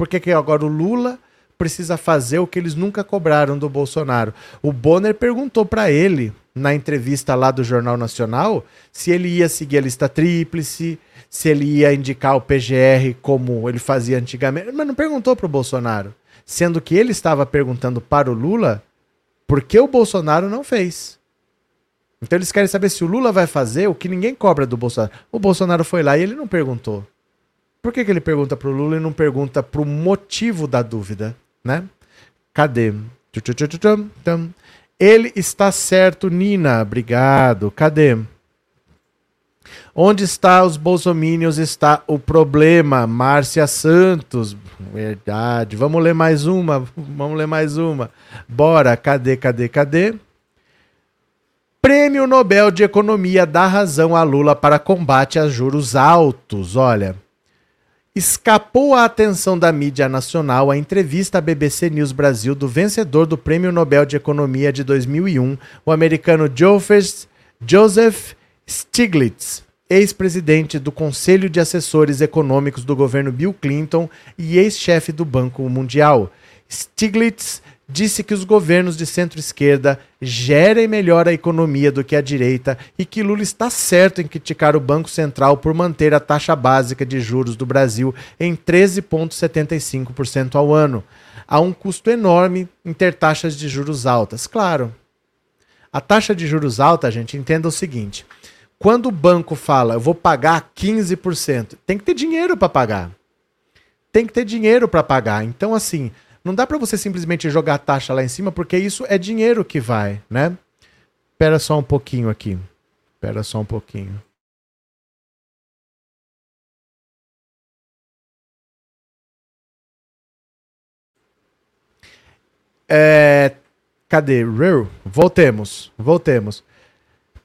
Por que, que agora o Lula precisa fazer o que eles nunca cobraram do Bolsonaro? O Bonner perguntou para ele, na entrevista lá do Jornal Nacional, se ele ia seguir a lista tríplice, se ele ia indicar o PGR como ele fazia antigamente, mas não perguntou para o Bolsonaro. Sendo que ele estava perguntando para o Lula por que o Bolsonaro não fez. Então eles querem saber se o Lula vai fazer o que ninguém cobra do Bolsonaro. O Bolsonaro foi lá e ele não perguntou. Por que, que ele pergunta pro Lula e não pergunta pro motivo da dúvida, né? Cadê? Ele está certo, Nina. Obrigado. Cadê? Onde está os bolsomínios está o problema. Márcia Santos. Verdade. Vamos ler mais uma. Vamos ler mais uma. Bora. Cadê, cadê, cadê? Prêmio Nobel de Economia dá razão a Lula para combate a juros altos. Olha, escapou à atenção da mídia nacional a entrevista à BBC News Brasil do vencedor do Prêmio Nobel de Economia de 2001, o americano Joseph Stiglitz, ex-presidente do Conselho de Assessores Econômicos do governo Bill Clinton e ex-chefe do Banco Mundial. Stiglitz disse que os governos de centro-esquerda gerem melhor a economia do que a direita e que Lula está certo em criticar o Banco Central por manter a taxa básica de juros do Brasil em 13,75% ao ano. Há um custo enorme em ter taxas de juros altas. Claro. A taxa de juros alta, gente, entenda o seguinte: quando o banco fala, eu vou pagar 15%, tem que ter dinheiro para pagar. Tem que ter dinheiro para pagar. Então, assim, não dá para você simplesmente jogar a taxa lá em cima, porque isso é dinheiro que vai, né? Espera só um pouquinho aqui. Espera só um pouquinho. É, cadê? Voltemos, voltemos.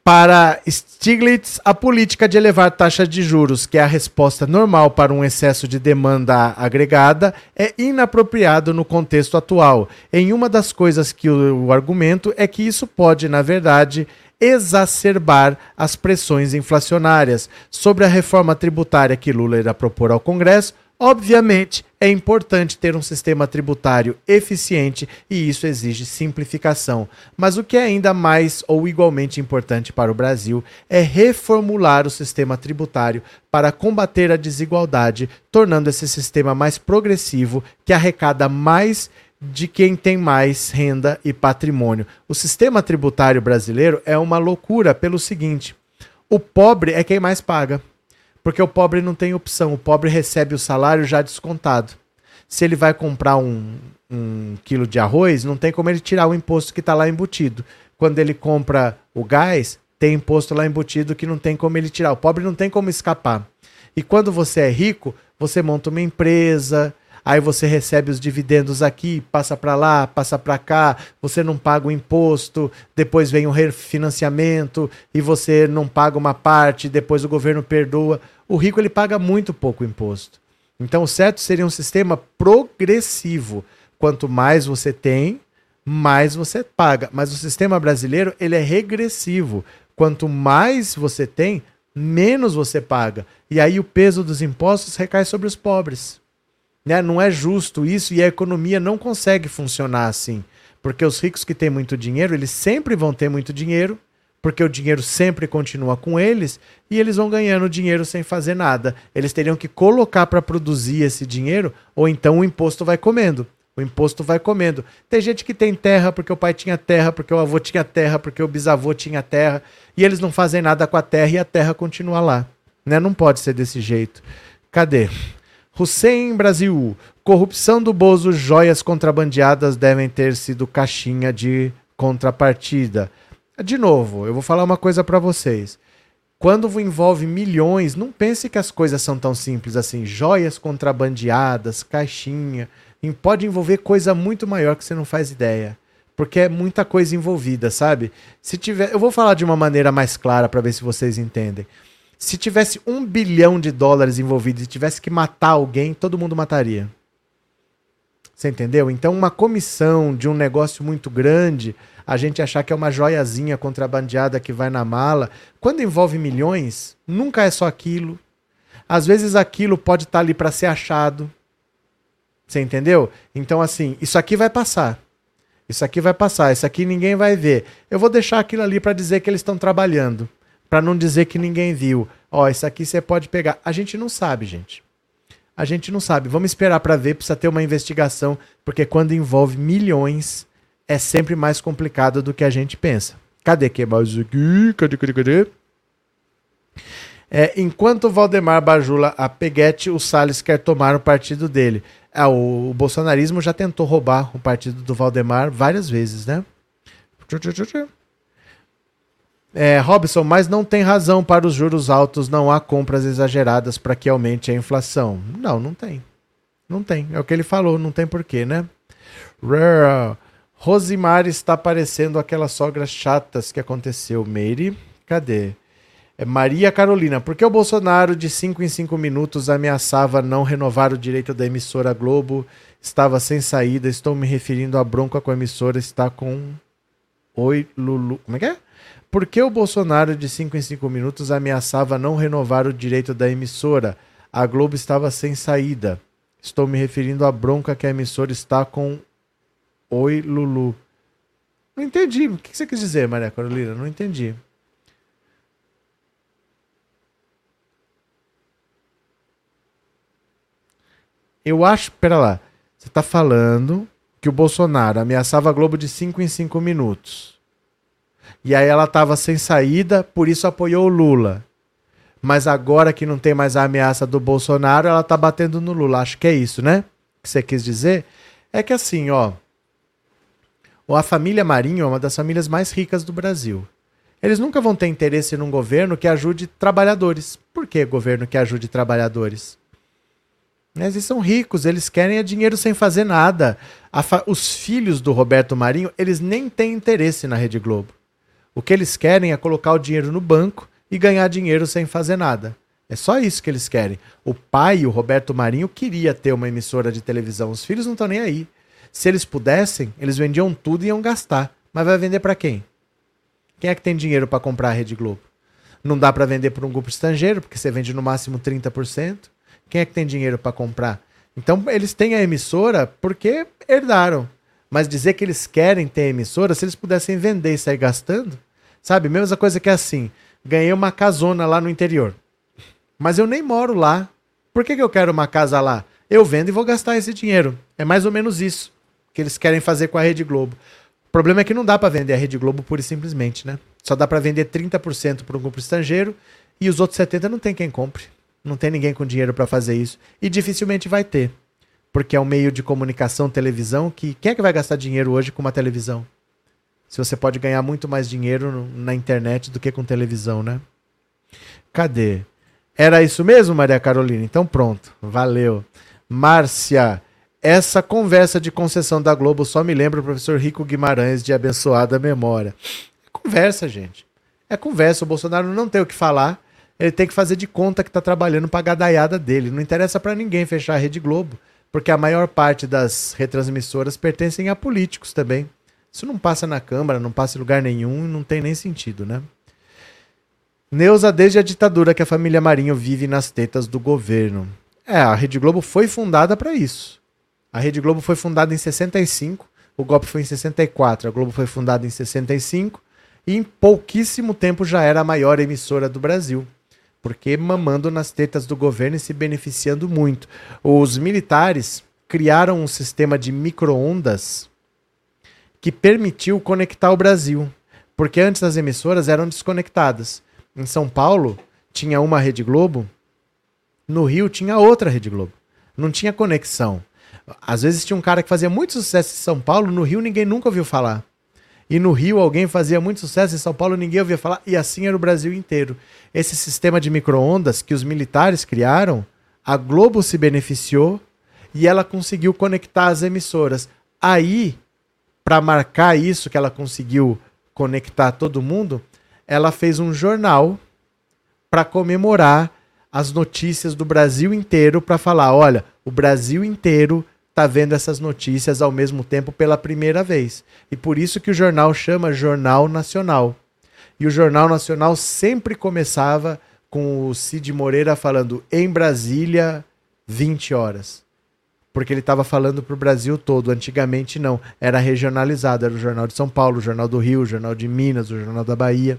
Para Stiglitz, a política de elevar taxas de juros, que é a resposta normal para um excesso de demanda agregada, é inapropriado no contexto atual. Em uma das coisas que o, o argumento é que isso pode, na verdade, exacerbar as pressões inflacionárias. Sobre a reforma tributária que Lula irá propor ao Congresso, Obviamente, é importante ter um sistema tributário eficiente e isso exige simplificação. Mas o que é ainda mais ou igualmente importante para o Brasil é reformular o sistema tributário para combater a desigualdade, tornando esse sistema mais progressivo, que arrecada mais de quem tem mais renda e patrimônio. O sistema tributário brasileiro é uma loucura pelo seguinte: o pobre é quem mais paga. Porque o pobre não tem opção, o pobre recebe o salário já descontado. Se ele vai comprar um, um quilo de arroz, não tem como ele tirar o imposto que está lá embutido. Quando ele compra o gás, tem imposto lá embutido que não tem como ele tirar. O pobre não tem como escapar. E quando você é rico, você monta uma empresa, aí você recebe os dividendos aqui, passa para lá, passa para cá, você não paga o imposto, depois vem o refinanciamento e você não paga uma parte, depois o governo perdoa. O rico ele paga muito pouco imposto. Então o certo seria um sistema progressivo. Quanto mais você tem, mais você paga. Mas o sistema brasileiro ele é regressivo. Quanto mais você tem, menos você paga. E aí o peso dos impostos recai sobre os pobres. Né? Não é justo isso e a economia não consegue funcionar assim. Porque os ricos que têm muito dinheiro, eles sempre vão ter muito dinheiro, porque o dinheiro sempre continua com eles e eles vão ganhando dinheiro sem fazer nada. Eles teriam que colocar para produzir esse dinheiro ou então o imposto vai comendo. O imposto vai comendo. Tem gente que tem terra porque o pai tinha terra, porque o avô tinha terra, porque o bisavô tinha terra, e eles não fazem nada com a terra e a terra continua lá. Né? Não pode ser desse jeito. Cadê? Hussein Brasil. Corrupção do Bozo, joias contrabandeadas devem ter sido caixinha de contrapartida. De novo, eu vou falar uma coisa para vocês. Quando envolve milhões, não pense que as coisas são tão simples assim. Joias contrabandeadas, caixinha. Pode envolver coisa muito maior que você não faz ideia. Porque é muita coisa envolvida, sabe? Se tiver, eu vou falar de uma maneira mais clara para ver se vocês entendem. Se tivesse um bilhão de dólares envolvidos e tivesse que matar alguém, todo mundo mataria. Você entendeu? Então, uma comissão de um negócio muito grande, a gente achar que é uma joiazinha contrabandeada que vai na mala, quando envolve milhões, nunca é só aquilo. Às vezes aquilo pode estar tá ali para ser achado. Você entendeu? Então, assim, isso aqui vai passar. Isso aqui vai passar. Isso aqui ninguém vai ver. Eu vou deixar aquilo ali para dizer que eles estão trabalhando para não dizer que ninguém viu. Ó, isso aqui você pode pegar. A gente não sabe, gente. A gente não sabe. Vamos esperar para ver, precisa ter uma investigação, porque quando envolve milhões, é sempre mais complicado do que a gente pensa. Cadê que mais aqui? Cadê, cadê, cadê? É, enquanto Valdemar bajula a Peguete, o Salles quer tomar o partido dele. Ah, o, o bolsonarismo já tentou roubar o partido do Valdemar várias vezes, né? É, Robson, mas não tem razão para os juros altos, não há compras exageradas para que aumente a inflação. Não, não tem. Não tem. É o que ele falou, não tem porquê, né? Rosimar está parecendo aquelas sogras chatas que aconteceu. Meire, cadê? É Maria Carolina, por que o Bolsonaro de 5 em 5 minutos ameaçava não renovar o direito da emissora Globo? Estava sem saída, estou me referindo à bronca com a emissora, está com... Oi, Lulu... Como é que é? Por que o Bolsonaro, de 5 em 5 minutos, ameaçava não renovar o direito da emissora? A Globo estava sem saída. Estou me referindo à bronca que a emissora está com Oi Lulu. Não entendi. O que você quis dizer, Maria Carolina? Não entendi. Eu acho. Pera lá. Você está falando que o Bolsonaro ameaçava a Globo de 5 em 5 minutos. E aí ela estava sem saída, por isso apoiou o Lula. Mas agora que não tem mais a ameaça do Bolsonaro, ela tá batendo no Lula. Acho que é isso, né? Que você quis dizer? É que assim, ó. A família Marinho é uma das famílias mais ricas do Brasil. Eles nunca vão ter interesse num governo que ajude trabalhadores. Por que governo que ajude trabalhadores? Eles são ricos, eles querem é dinheiro sem fazer nada. Os filhos do Roberto Marinho, eles nem têm interesse na Rede Globo. O que eles querem é colocar o dinheiro no banco e ganhar dinheiro sem fazer nada. É só isso que eles querem. O pai, o Roberto Marinho, queria ter uma emissora de televisão. Os filhos não estão nem aí. Se eles pudessem, eles vendiam tudo e iam gastar. Mas vai vender para quem? Quem é que tem dinheiro para comprar a Rede Globo? Não dá para vender para um grupo estrangeiro, porque você vende no máximo 30%. Quem é que tem dinheiro para comprar? Então eles têm a emissora porque herdaram. Mas dizer que eles querem ter emissora, se eles pudessem vender e sair gastando, Sabe? Mesma coisa que assim, ganhei uma casona lá no interior. Mas eu nem moro lá. Por que, que eu quero uma casa lá? Eu vendo e vou gastar esse dinheiro. É mais ou menos isso que eles querem fazer com a Rede Globo. O problema é que não dá para vender a Rede Globo pura e simplesmente, né? Só dá para vender 30% para um grupo estrangeiro e os outros 70 não tem quem compre. Não tem ninguém com dinheiro para fazer isso e dificilmente vai ter. porque é um meio de comunicação, televisão, que quem é que vai gastar dinheiro hoje com uma televisão? Se você pode ganhar muito mais dinheiro na internet do que com televisão, né? Cadê? Era isso mesmo, Maria Carolina? Então pronto, valeu. Márcia, essa conversa de concessão da Globo só me lembra o professor Rico Guimarães de abençoada memória. É conversa, gente. É conversa. O Bolsonaro não tem o que falar. Ele tem que fazer de conta que está trabalhando para a gadaiada dele. Não interessa para ninguém fechar a Rede Globo, porque a maior parte das retransmissoras pertencem a políticos também. Isso não passa na Câmara, não passa em lugar nenhum, não tem nem sentido, né? Neuza, desde a ditadura que a família Marinho vive nas tetas do governo. É, a Rede Globo foi fundada para isso. A Rede Globo foi fundada em 65, o golpe foi em 64, a Globo foi fundada em 65 e em pouquíssimo tempo já era a maior emissora do Brasil, porque mamando nas tetas do governo e se beneficiando muito. Os militares criaram um sistema de microondas que permitiu conectar o Brasil, porque antes as emissoras eram desconectadas. Em São Paulo tinha uma Rede Globo, no Rio tinha outra Rede Globo. Não tinha conexão. Às vezes tinha um cara que fazia muito sucesso em São Paulo, no Rio ninguém nunca ouviu falar. E no Rio alguém fazia muito sucesso, em São Paulo ninguém ouvia falar, e assim era o Brasil inteiro. Esse sistema de micro-ondas que os militares criaram, a Globo se beneficiou e ela conseguiu conectar as emissoras. Aí, para marcar isso que ela conseguiu conectar todo mundo, ela fez um jornal para comemorar as notícias do Brasil inteiro para falar, olha, o Brasil inteiro está vendo essas notícias ao mesmo tempo pela primeira vez. E por isso que o jornal chama Jornal Nacional. E o Jornal Nacional sempre começava com o Cid Moreira falando em Brasília 20 horas. Porque ele estava falando para o Brasil todo. Antigamente não, era regionalizado. Era o Jornal de São Paulo, o Jornal do Rio, o Jornal de Minas, o Jornal da Bahia.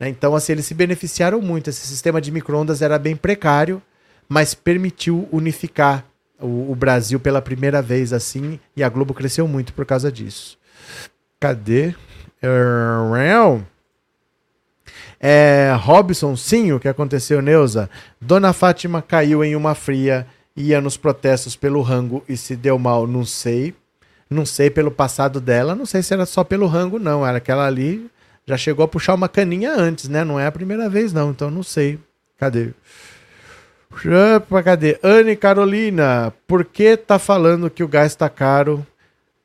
Né? Então, assim, eles se beneficiaram muito. Esse sistema de microondas era bem precário, mas permitiu unificar o, o, Brasil pela primeira vez assim, e a Globo cresceu muito por causa disso. Cadê? É, Robson, sim, o que aconteceu, Neuza? Dona Fátima caiu em uma fria, ia nos protestos pelo rango e se deu mal, não sei. Não sei pelo passado dela, não sei se era só pelo rango, não. Era aquela ali já chegou a puxar uma caninha antes, né? Não é a primeira vez, não. Então não sei. Cadê? Opa, cadê? Anne Carolina, por que tá falando que o gás tá caro?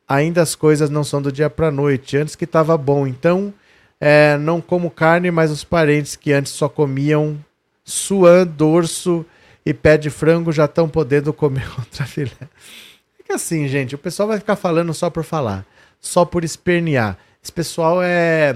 Ainda as coisas não são do dia pra noite. Antes que tava bom. Então, é, não como carne, mas os parentes que antes só comiam suan, dorso e pé de frango já estão podendo comer outra filé. É que assim, gente, o pessoal vai ficar falando só por falar, só por espernear. Esse pessoal é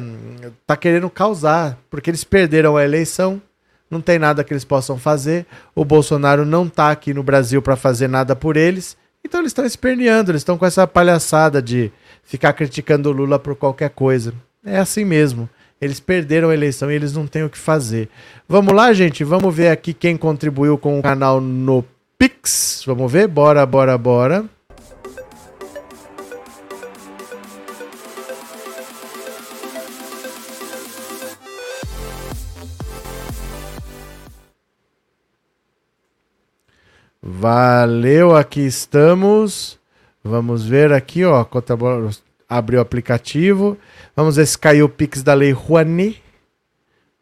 tá querendo causar, porque eles perderam a eleição, não tem nada que eles possam fazer. O Bolsonaro não tá aqui no Brasil para fazer nada por eles. Então eles estão esperneando, eles estão com essa palhaçada de ficar criticando o Lula por qualquer coisa. É assim mesmo. Eles perderam a eleição e eles não têm o que fazer. Vamos lá, gente? Vamos ver aqui quem contribuiu com o canal no Pix. Vamos ver? Bora, bora, bora. Valeu, aqui estamos. Vamos ver aqui, ó. Abriu o aplicativo. Vamos ver se caiu o Pix da Lei Rouanet.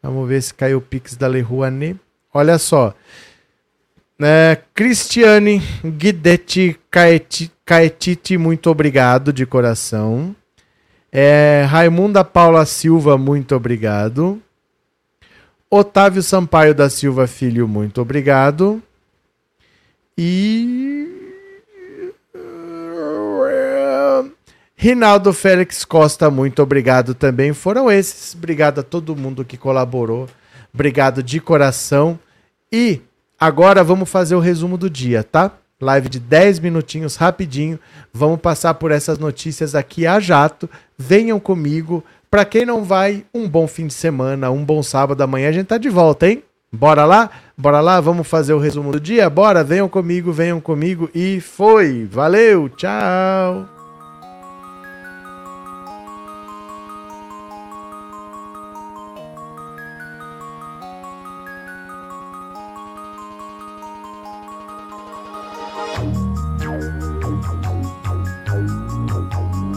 Vamos ver se caiu o Pix da Lei Rouanet. Olha só. É, Cristiane Guidetti Caetiti, muito obrigado de coração. É, Raimunda Paula Silva, muito obrigado. Otávio Sampaio da Silva Filho, muito obrigado. E. Rinaldo Félix Costa, muito obrigado também. Foram esses. Obrigado a todo mundo que colaborou. Obrigado de coração. E agora vamos fazer o resumo do dia, tá? Live de 10 minutinhos, rapidinho. Vamos passar por essas notícias aqui a jato. Venham comigo. Para quem não vai, um bom fim de semana, um bom sábado. Amanhã a gente tá de volta, hein? Bora lá? Bora lá? Vamos fazer o resumo do dia? Bora, venham comigo, venham comigo e foi. Valeu, tchau.